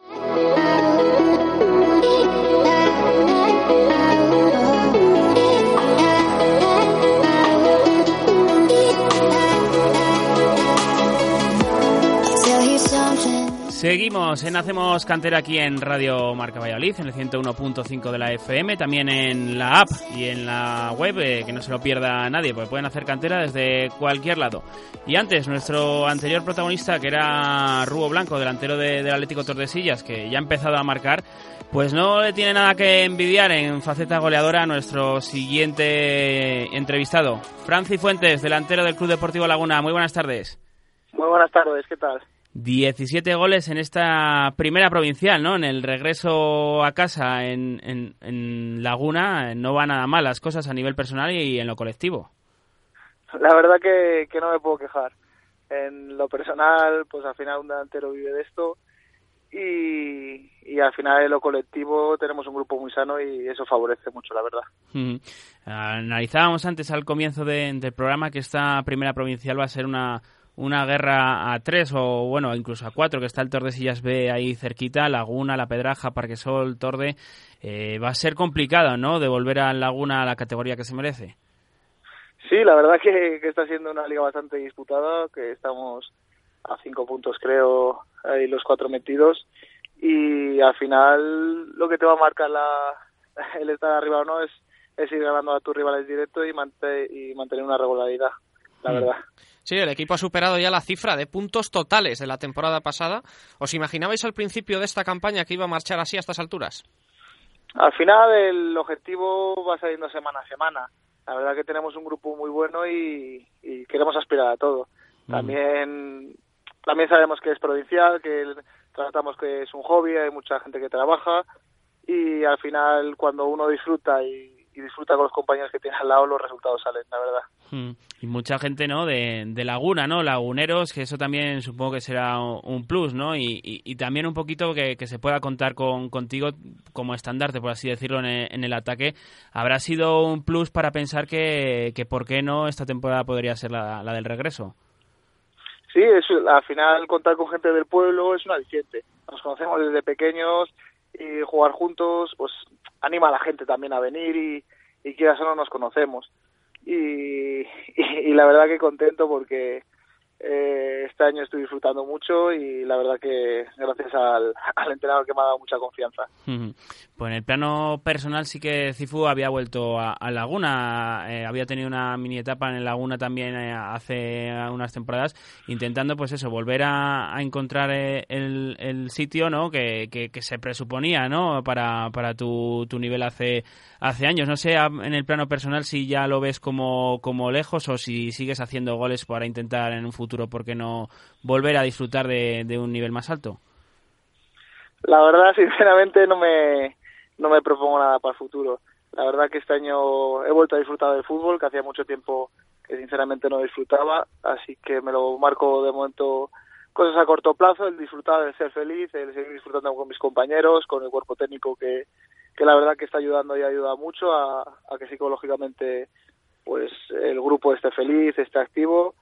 Seguimos en Hacemos Cantera aquí en Radio Marca Valladolid, en el 101.5 de la FM, también en la app y en la web, eh, que no se lo pierda nadie, porque pueden hacer cantera desde cualquier lado. Y antes, nuestro anterior protagonista, que era Rubo Blanco, delantero de, del Atlético Tordesillas, que ya ha empezado a marcar, pues no le tiene nada que envidiar en faceta goleadora a nuestro siguiente entrevistado, Franci Fuentes, delantero del Club Deportivo Laguna. Muy buenas tardes. Muy buenas tardes, ¿qué tal? 17 goles en esta primera provincial, ¿no? En el regreso a casa en, en, en, Laguna no va nada mal las cosas a nivel personal y en lo colectivo. La verdad que, que no me puedo quejar. En lo personal, pues al final un delantero vive de esto y, y al final en lo colectivo tenemos un grupo muy sano y eso favorece mucho, la verdad. Mm. Analizábamos antes al comienzo de, del programa que esta primera provincial va a ser una una guerra a tres o bueno incluso a cuatro que está el Tordesillas B ahí cerquita Laguna La Pedraja Parquesol Torde eh, va a ser complicado no de volver a Laguna a la categoría que se merece. Sí la verdad que, que está siendo una liga bastante disputada que estamos a cinco puntos creo ahí los cuatro metidos. Y al final lo que te va a marcar la, *laughs* el estar arriba o no es, es ir ganando a tus rivales directo y, mante, y mantener una regularidad la mm. verdad Sí, el equipo ha superado ya la cifra de puntos totales de la temporada pasada. ¿Os imaginabais al principio de esta campaña que iba a marchar así a estas alturas? Al final el objetivo va saliendo semana a semana. La verdad que tenemos un grupo muy bueno y, y queremos aspirar a todo. También, mm. también sabemos que es provincial, que tratamos que es un hobby, hay mucha gente que trabaja y al final cuando uno disfruta y y disfruta con los compañeros que tiene al lado, los resultados salen, la verdad. Hmm. Y mucha gente, ¿no? De, de, Laguna, ¿no? Laguneros, que eso también supongo que será un plus, ¿no? Y, y, y también un poquito que, que, se pueda contar con, contigo como estandarte, por así decirlo, en el, en el, ataque. ¿Habrá sido un plus para pensar que, que por qué no esta temporada podría ser la, la del regreso? Sí, es, al final contar con gente del pueblo es un aliciente. Nos conocemos desde pequeños y jugar juntos, pues anima a la gente también a venir y, y quieras no nos conocemos. *laughs* Y, y, la verdad que contento porque eh, este año estoy disfrutando mucho y la verdad que gracias al, *laughs* entrenador que me ha dado mucha confianza. Pues en el plano personal sí que Cifu había vuelto a, Laguna, eh, había tenido una mini etapa en Laguna también eh, hace unas temporadas, intentando pues eso, volver a, encontrar eh, el, sitio ¿no? Que, que, se presuponía ¿no? para, para tu, tu nivel hace, hace años. No sé en el plano personal si ya lo ves como, como lejos o si sigues haciendo goles para intentar en un futuro, ¿por qué no volver a disfrutar de, de un nivel más alto? La verdad, *laughs* sinceramente, no me no me propongo nada para el futuro. La verdad que este año he vuelto a disfrutar del fútbol, que hacía mucho tiempo que sinceramente no disfrutaba, así que me lo marco de momento cosas a corto plazo, el disfrutar, el ser feliz, el seguir disfrutando con mis compañeros, con el cuerpo técnico que, que la verdad que está ayudando y ayuda mucho a, a que psicológicamente pues el grupo esté feliz, esté activo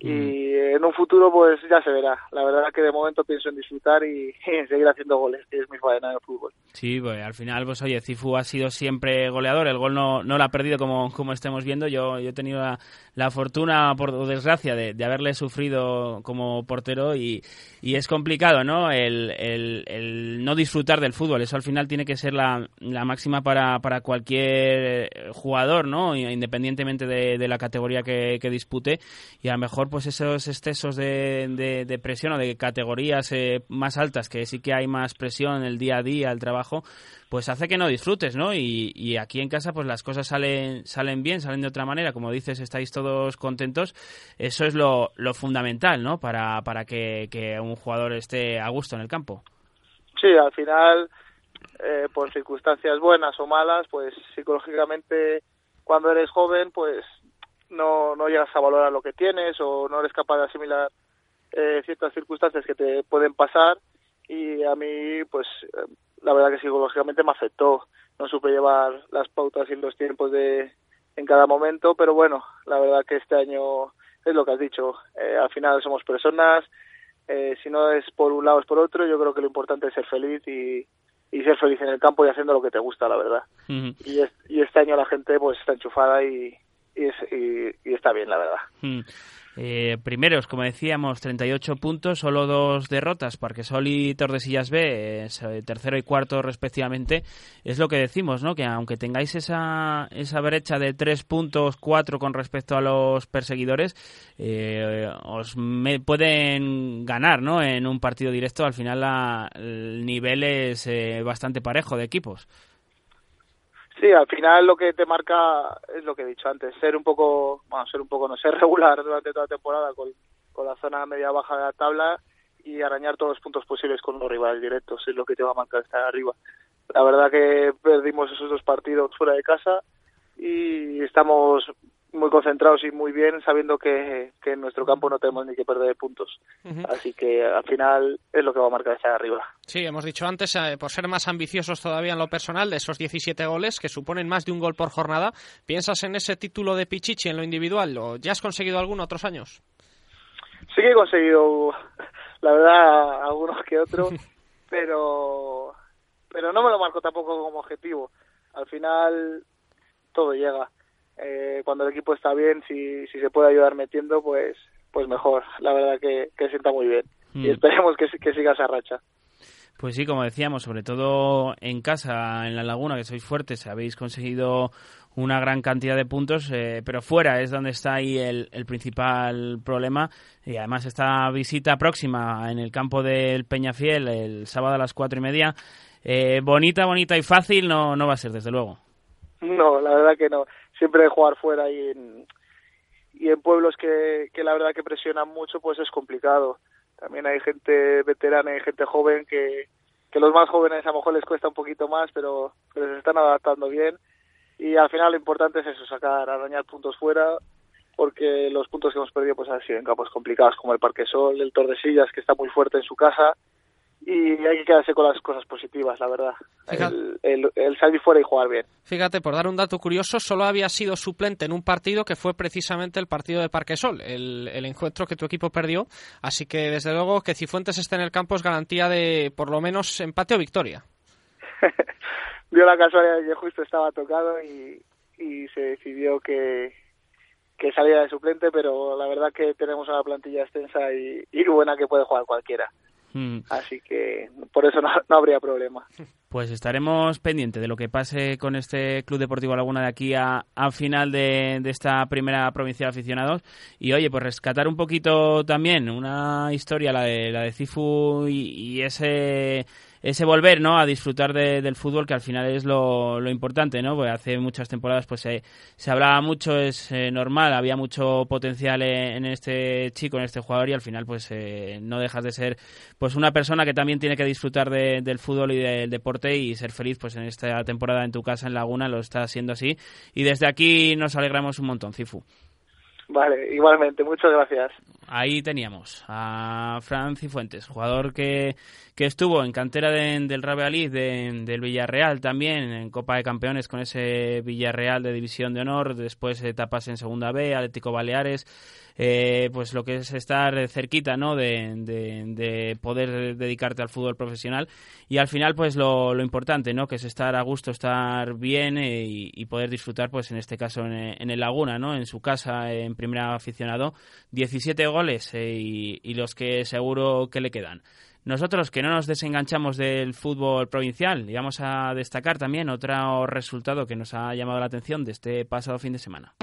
y en un futuro pues ya se verá. La verdad que de momento pienso en disfrutar y, *laughs* en seguir haciendo goles, que es mi faena de fútbol. Sí, pues al final, pues oye, Cifu ha sido siempre goleador, el gol no, no lo ha perdido como, como estemos viendo. Yo, yo he tenido la, fortuna, por desgracia, de, de, haberle sufrido como portero y, y es complicado, ¿no? El, el, el, no disfrutar del fútbol, eso al final tiene que ser la, la máxima para, para cualquier jugador, ¿no? Independientemente de, de la categoría que, que dispute y a lo mejor pues esos excesos de, de, presión o de categorías eh, más altas, que sí que hay más presión en el día a día, el trabajo, pues hace que no disfrutes, ¿no? Y, aquí en casa pues las cosas salen, salen bien, salen de otra manera, como dices, estáis todos contentos, eso es lo, lo fundamental, ¿no? Para, para que, que un jugador esté a gusto en el campo. Sí, al final, eh, por circunstancias buenas o malas, pues psicológicamente cuando eres joven, pues no, no llegas a valorar lo que tienes o no eres capaz de asimilar eh, ciertas circunstancias que te pueden pasar. Y a mí pues eh, la verdad que psicológicamente me afectó. No supe llevar las pautas y los tiempos de en cada momento pero bueno la verdad que este año es lo que has dicho. Eh, al final somos personas. Eh, si no es por un lado es por otro. Yo creo que lo importante es ser feliz y, y ser feliz en el campo y haciendo lo que te gusta la verdad. Y, y este año la gente pues está enchufada y, y, está bien, la verdad. Hmm. Eh, primeros, como decíamos, 38 puntos, solo dos derrotas, Parquesol y Tordesillas B, eh, tercero y cuarto respectivamente. Es lo que decimos, ¿no? Que aunque tengáis esa, esa brecha de tres puntos, cuatro con respecto a los perseguidores, eh, os pueden ganar, ¿no? En un partido directo, al final el nivel es bastante parejo de equipos. Sí, al final lo que te marca es lo que he dicho antes, ser un poco, bueno, ser un poco, no ser *laughs* regular durante toda la temporada con, con la zona media-baja de la tabla y arañar todos los puntos posibles con los rivales directos, es lo que te va a marcar estar arriba. La verdad que perdimos esos dos partidos fuera de casa y estamos muy concentrados y muy bien sabiendo que, que, en nuestro campo no tenemos ni que perder puntos. Así que al final es lo que va a marcar estar arriba. Sí, hemos dicho antes, eh, por ser más ambiciosos todavía en lo personal, de esos 17 goles que suponen más de un gol por jornada, ¿piensas en ese título de Pichichi en lo individual o ya has conseguido alguno otros años? Sí que he conseguido, la verdad, algunos que otros, *laughs* pero, pero no me lo marco tampoco como objetivo. Al final todo llega eh, cuando el equipo está bien, si, si se puede ayudar metiendo, pues pues mejor. La verdad que, que sienta muy bien. Y mm. esperemos que, que siga esa racha. Pues sí, como decíamos, sobre todo en casa, en la laguna, que sois fuertes, habéis conseguido una gran cantidad de puntos, eh, pero fuera es donde está ahí el, el, principal problema. Y además esta visita próxima en el campo del Peñafiel, el sábado a las cuatro y media, eh, bonita, bonita y fácil no, no va a ser, desde luego. No, la verdad que no siempre jugar fuera y en, y en pueblos que, que la verdad que presionan mucho, pues es complicado. También hay gente veterana y gente joven que, que los más jóvenes a lo mejor les cuesta un poquito más, pero, pero se están adaptando bien. Y al final lo importante es eso, sacar, arañar puntos fuera, porque los puntos que hemos perdido pues han sido en campos complicados como el Parque Sol, el Tordesillas, que está muy fuerte en su casa, y hay que quedarse con las cosas positivas, la verdad. El, el, salir fuera y jugar bien. Fíjate, por dar un dato curioso, solo había sido suplente en un partido que fue precisamente el partido de Parquesol, el, el encuentro que tu equipo perdió. Así que, desde luego, que Cifuentes esté en el campo es garantía de, por lo menos, empate o victoria. *laughs* Dio la casualidad de que justo estaba tocado y, y se decidió que, que saliera de suplente, pero la verdad que tenemos una plantilla extensa y, y buena que puede jugar cualquiera. Mm. Así que por eso no, no habría problema. *laughs* Pues estaremos pendientes de lo que pase con este Club Deportivo Laguna de aquí a, a final de, de, esta primera provincia de aficionados. Y oye, pues rescatar un poquito también una historia, la de, la de Cifu y, ese ese volver no a disfrutar de, del fútbol que al final es lo, lo importante no porque hace muchas temporadas pues se, se hablaba mucho es eh, normal había mucho potencial en, en, este chico en este jugador y al final pues eh, no dejas de ser pues una persona que también tiene que disfrutar de, del fútbol y del deporte y ser feliz pues en esta temporada en tu casa en Laguna lo está haciendo así y desde aquí nos alegramos un montón Cifu Vale, igualmente, muchas gracias. Ahí teníamos a Fran Cifuentes, jugador que, que estuvo en cantera de, del Valladolid, de, del Villarreal también, en Copa de Campeones con ese Villarreal de División de Honor, después etapas en Segunda B, Atlético Baleares, eh, pues lo que es estar cerquita, ¿no? De, de, de, poder dedicarte al fútbol profesional y al final, pues lo, importante, ¿no? Que es estar a gusto, estar bien eh, y, poder disfrutar, pues en este caso en, en, el Laguna, ¿no? En su casa, en primera aficionado, 17 goles eh, y, y los que seguro que le quedan. Nosotros que no nos desenganchamos del fútbol provincial y vamos a destacar también otro resultado que nos ha llamado la atención de este pasado fin de semana.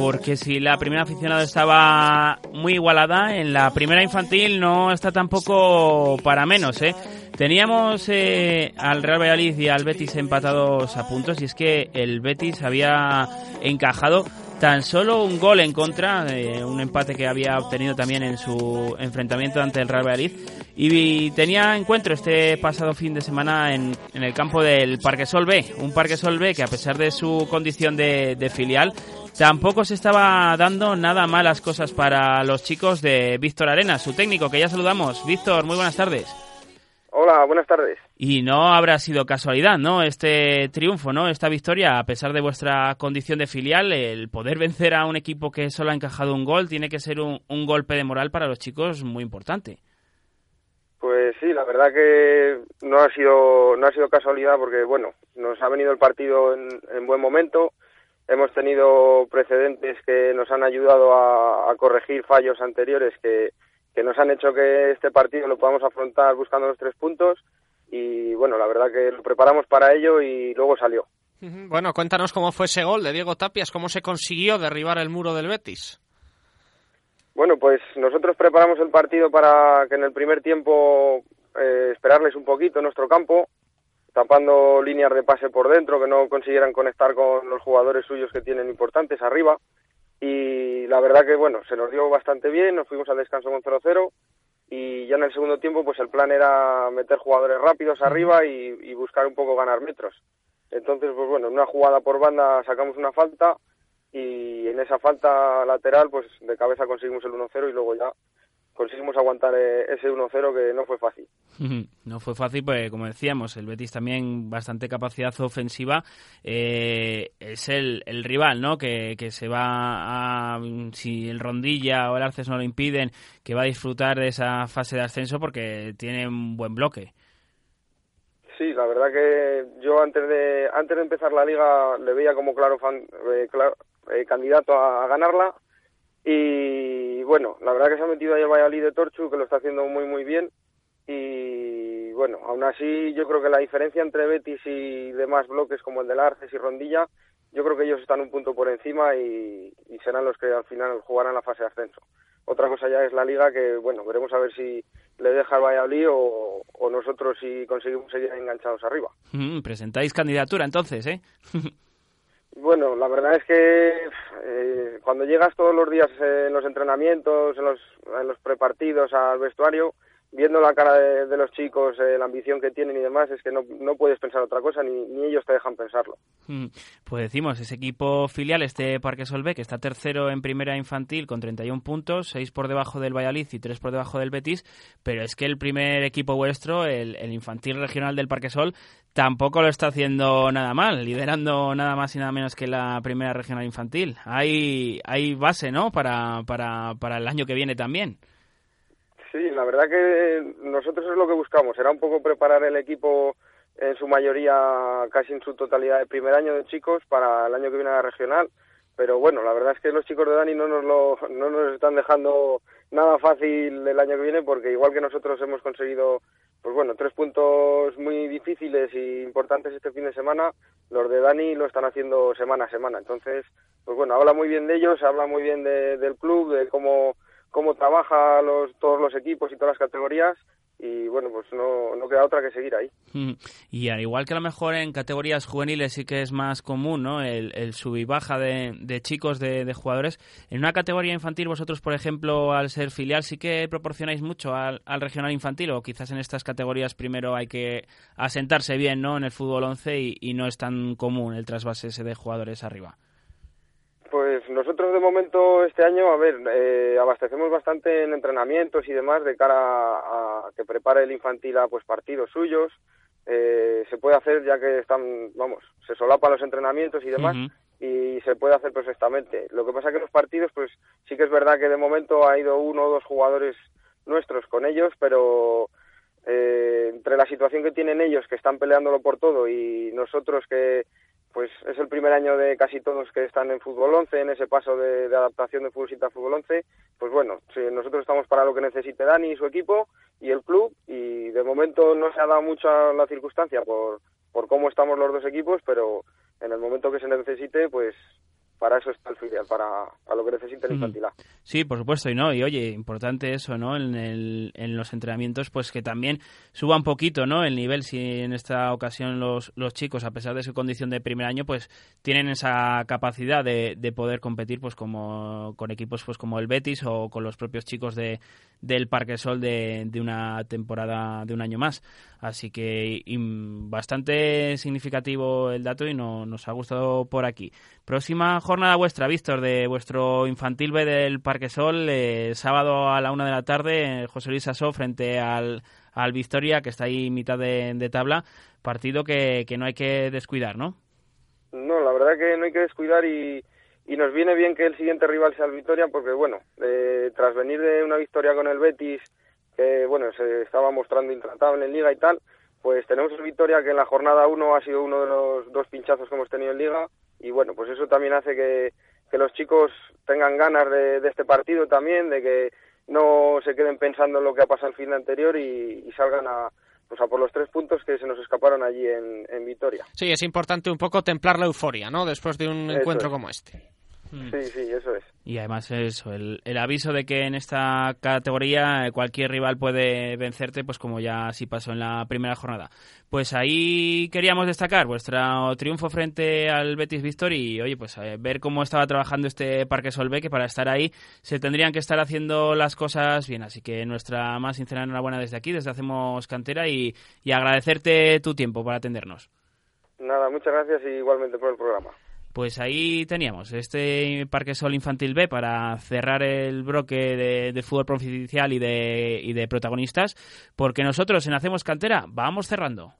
Porque si la primera aficionada estaba muy igualada, en la primera infantil no está tampoco para menos, ¿eh? Teníamos eh, al Real Valladolid y al Betis empatados a puntos y es que el Betis había encajado tan solo un gol en contra, eh, un empate que había obtenido también en su enfrentamiento ante el Real Valladolid y tenía encuentro este pasado fin de semana en, en el campo del Parque Sol B, un Parque Sol B que a pesar de su condición de, de filial tampoco se estaba dando nada malas cosas para los chicos de Víctor Arena, su técnico, que ya saludamos. Víctor, muy buenas tardes. Hola, buenas tardes. Y no habrá sido casualidad, ¿no? Este triunfo, ¿no? Esta victoria, a pesar de vuestra condición de filial, el poder vencer a un equipo que solo ha encajado un gol tiene que ser un, un golpe de moral para los chicos muy importante. Pues sí, la verdad que no ha sido no ha sido casualidad porque bueno, nos ha venido el partido en, en buen momento. Hemos tenido precedentes que nos han ayudado a, a corregir fallos anteriores que, que nos han hecho que este partido lo podamos afrontar buscando los tres puntos y bueno, la verdad que lo preparamos para ello y luego salió. Bueno, cuéntanos cómo fue ese gol de Diego Tapias, cómo se consiguió derribar el muro del Betis. Bueno, pues nosotros preparamos el partido para que en el primer tiempo eh, esperarles un poquito en nuestro campo, tapando líneas de pase por dentro que no consiguieran conectar con los jugadores suyos que tienen importantes arriba y la verdad que bueno, se nos dio bastante bien, nos fuimos al descanso con 0-0 y ya en el segundo tiempo pues el plan era meter jugadores rápidos arriba y, buscar un poco ganar metros. Entonces pues bueno, en una jugada por banda sacamos una falta y en esa falta lateral pues de cabeza conseguimos el 1-0 y luego ya conseguimos aguantar ese 1-0 que no fue fácil. No fue fácil, pues como decíamos, el Betis también bastante capacidad ofensiva. Eh, es el, el, rival, ¿no? Que, que, se va a. Si el Rondilla o el Arces no lo impiden, que va a disfrutar de esa fase de ascenso porque tiene un buen bloque. Sí, la verdad que yo antes de antes de empezar la liga le veía como claro, fan, eh, claro eh, candidato a, a ganarla y bueno, la verdad que se ha metido ahí el Valladolid de Torchu, que lo está haciendo muy muy bien. Y bueno, aún así yo creo que la diferencia entre Betis y demás bloques como el del Arces y Rondilla, yo creo que ellos están un punto por encima y, serán los que al final jugarán la fase de ascenso. Otra cosa ya es la liga que, bueno, veremos a ver si le deja el Valladolid o, o nosotros si conseguimos seguir enganchados arriba. Mm, presentáis candidatura entonces, ¿eh? *laughs* Bueno, la verdad es que eh, cuando llegas todos los días en los entrenamientos, en los, en los prepartidos al vestuario, viendo la cara de, los chicos, eh, la ambición que tienen y demás, es que no, no puedes pensar otra cosa, ni, ni ellos te dejan pensarlo. Mm, pues decimos, ese equipo filial, este Parque Solve, que está tercero en primera infantil con 31 puntos, 6 por debajo del Valladolid y 3 por debajo del Betis, pero es que el primer equipo vuestro, el, el infantil regional del Parque Sol, tampoco lo está haciendo nada mal, liderando nada más y nada menos que la primera regional infantil. Hay, hay base, ¿no?, para, para, para el año que viene también. Sí, la verdad que nosotros es lo que buscamos, era un poco preparar el equipo en su mayoría, casi en su totalidad, de primer año de chicos para el año que viene a la regional. Pero bueno, la verdad es que los chicos de Dani no nos, lo, no nos están dejando nada fácil el año que viene porque igual que nosotros hemos conseguido pues bueno, tres puntos muy difíciles e importantes este fin de semana, los de Dani lo están haciendo semana a semana. Entonces, pues bueno, habla muy bien de ellos, habla muy bien del club, de cómo cómo trabaja los, todos los equipos y todas las categorías y bueno, pues no, no queda otra que seguir ahí. Y al igual que a lo mejor en categorías juveniles sí que es más común, ¿no? El, el sub y baja de, chicos, de, jugadores. En una categoría infantil vosotros, por ejemplo, al ser filial, sí que proporcionáis mucho al, al regional infantil o quizás en estas categorías primero hay que asentarse bien, ¿no? En el fútbol 11 y, y no es tan común el trasvase ese de jugadores arriba. Pues nosotros de momento este año, a ver, eh, abastecemos bastante en entrenamientos y demás de cara a, que prepare el infantil a pues partidos suyos. Eh, se puede hacer ya que están, vamos, se solapan los entrenamientos y demás y se puede hacer perfectamente. Lo que pasa que los partidos, pues sí que es verdad que de momento ha ido uno o dos jugadores nuestros con ellos, pero eh, entre la situación que tienen ellos, que están peleándolo por todo, y nosotros que pues es el primer año de casi todos que están en fútbol 11, en ese paso de, adaptación de fútbol a fútbol 11, pues bueno, nosotros estamos para lo que necesite Dani y su equipo y el club y de momento no se ha dado mucha la circunstancia por, por cómo estamos los dos equipos, pero en el momento que se necesite, pues para eso está el filial, para, lo que necesite el infantil Sí, por supuesto, y no, y oye, importante eso, ¿no? En, el, en los entrenamientos, pues que también suba un poquito, ¿no? El nivel, si en esta ocasión los, los chicos, a pesar de su condición de primer año, pues tienen esa capacidad de, de poder competir, pues como con equipos pues como el Betis o con los propios chicos de, del Parque Sol de, de una temporada de un año más. Así que bastante significativo el dato y no, nos ha gustado por aquí. Próxima jornada vuestra, Víctor, de vuestro infantil B del Parque Sol, eh, sábado a la una de la tarde, José Luis Asó frente al, al Victoria, que está ahí mitad de, tabla. Partido que, que no hay que descuidar, ¿no? No, la verdad que no hay que descuidar y, y nos viene bien que el siguiente rival sea el Victoria porque, bueno, eh, tras venir de una victoria con el Betis que bueno, se estaba mostrando intratable en Liga y tal, pues tenemos el Victoria que en la jornada 1 ha sido uno de los dos pinchazos que hemos tenido en Liga y bueno, pues eso también hace que, que los chicos tengan ganas de, de, este partido también, de que no se queden pensando en lo que ha pasado el fin de anterior y, y salgan a, pues a por los tres puntos que se nos escaparon allí en, en Vitoria. Sí, es importante un poco templar la euforia, ¿no? Después de un encuentro como este. Mm. Sí, sí, eso es. Y además eso, el, el, aviso de que en esta categoría eh, cualquier rival puede vencerte, pues como ya así pasó en la primera jornada. Pues ahí queríamos destacar vuestro triunfo frente al Betis Victory y, oye, pues eh, ver cómo estaba trabajando este Parque Solve, que para estar ahí se tendrían que estar haciendo las cosas bien. Así que nuestra más sincera enhorabuena desde aquí, desde Hacemos Cantera y, y agradecerte tu tiempo para atendernos. Nada, muchas gracias y igualmente por el programa. Pues ahí teníamos este Parque Sol Infantil B para cerrar el bloque de, fútbol provincial y de, y de protagonistas, porque nosotros en Hacemos Cantera vamos cerrando.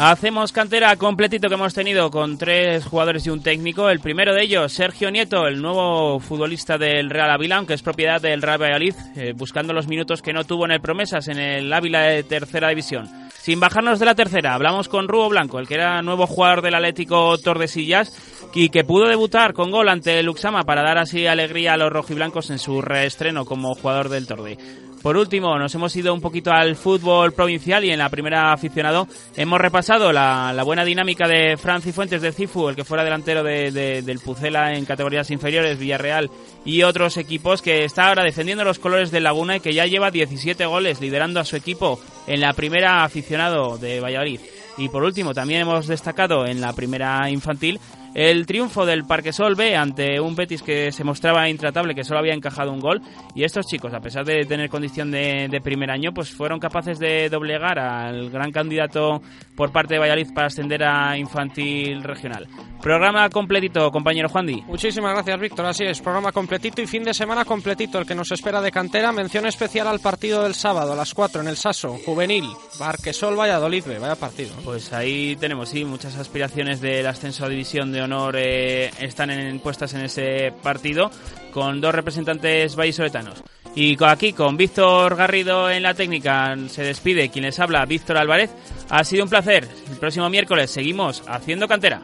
Hacemos cantera completito que hemos tenido con tres jugadores y un técnico. El primero de ellos, Sergio Nieto, el nuevo futbolista del Real Ávila, aunque es propiedad del Real Valladolid, eh, buscando los minutos que no tuvo en el Promesas en el Ávila de tercera división. Sin bajarnos de la tercera, hablamos con Rubo Blanco, el que era nuevo jugador del Atlético Tordesillas y que pudo debutar con gol ante Luxama para dar así alegría a los rojiblancos en su reestreno como jugador del Torde. Por último, nos hemos ido un poquito al fútbol provincial y en la primera aficionado hemos repasado pasado la, buena dinámica de Francis Fuentes de Cifu, el que fuera delantero del Pucela en categorías inferiores, Villarreal y otros equipos, que está ahora defendiendo los colores del Laguna y que ya lleva 17 goles, liderando a su equipo en la primera aficionado de Valladolid. Y por último, también hemos destacado en la primera infantil el triunfo del Parquesol B ante un Betis que se mostraba intratable, que solo había encajado un gol. Y estos chicos, a pesar de tener condición de, primer año, pues fueron capaces de doblegar al gran candidato por parte de Valladolid para ascender a infantil regional. Programa completito, compañero Juan Di. Muchísimas gracias, Víctor. Así es, programa completito y fin de semana completito, el que nos espera de cantera. Mención especial al partido del sábado a las 4 en el Saso, juvenil, Barquesol Valladolid. Vaya partido. Pues ahí tenemos, sí, muchas aspiraciones del ascenso a división de honor eh, están en, puestas en ese partido, con dos representantes vallisoletanos. Y aquí con Víctor Garrido en la técnica se despide quien les habla, Víctor Álvarez. Ha sido un placer. El próximo miércoles seguimos haciendo cantera.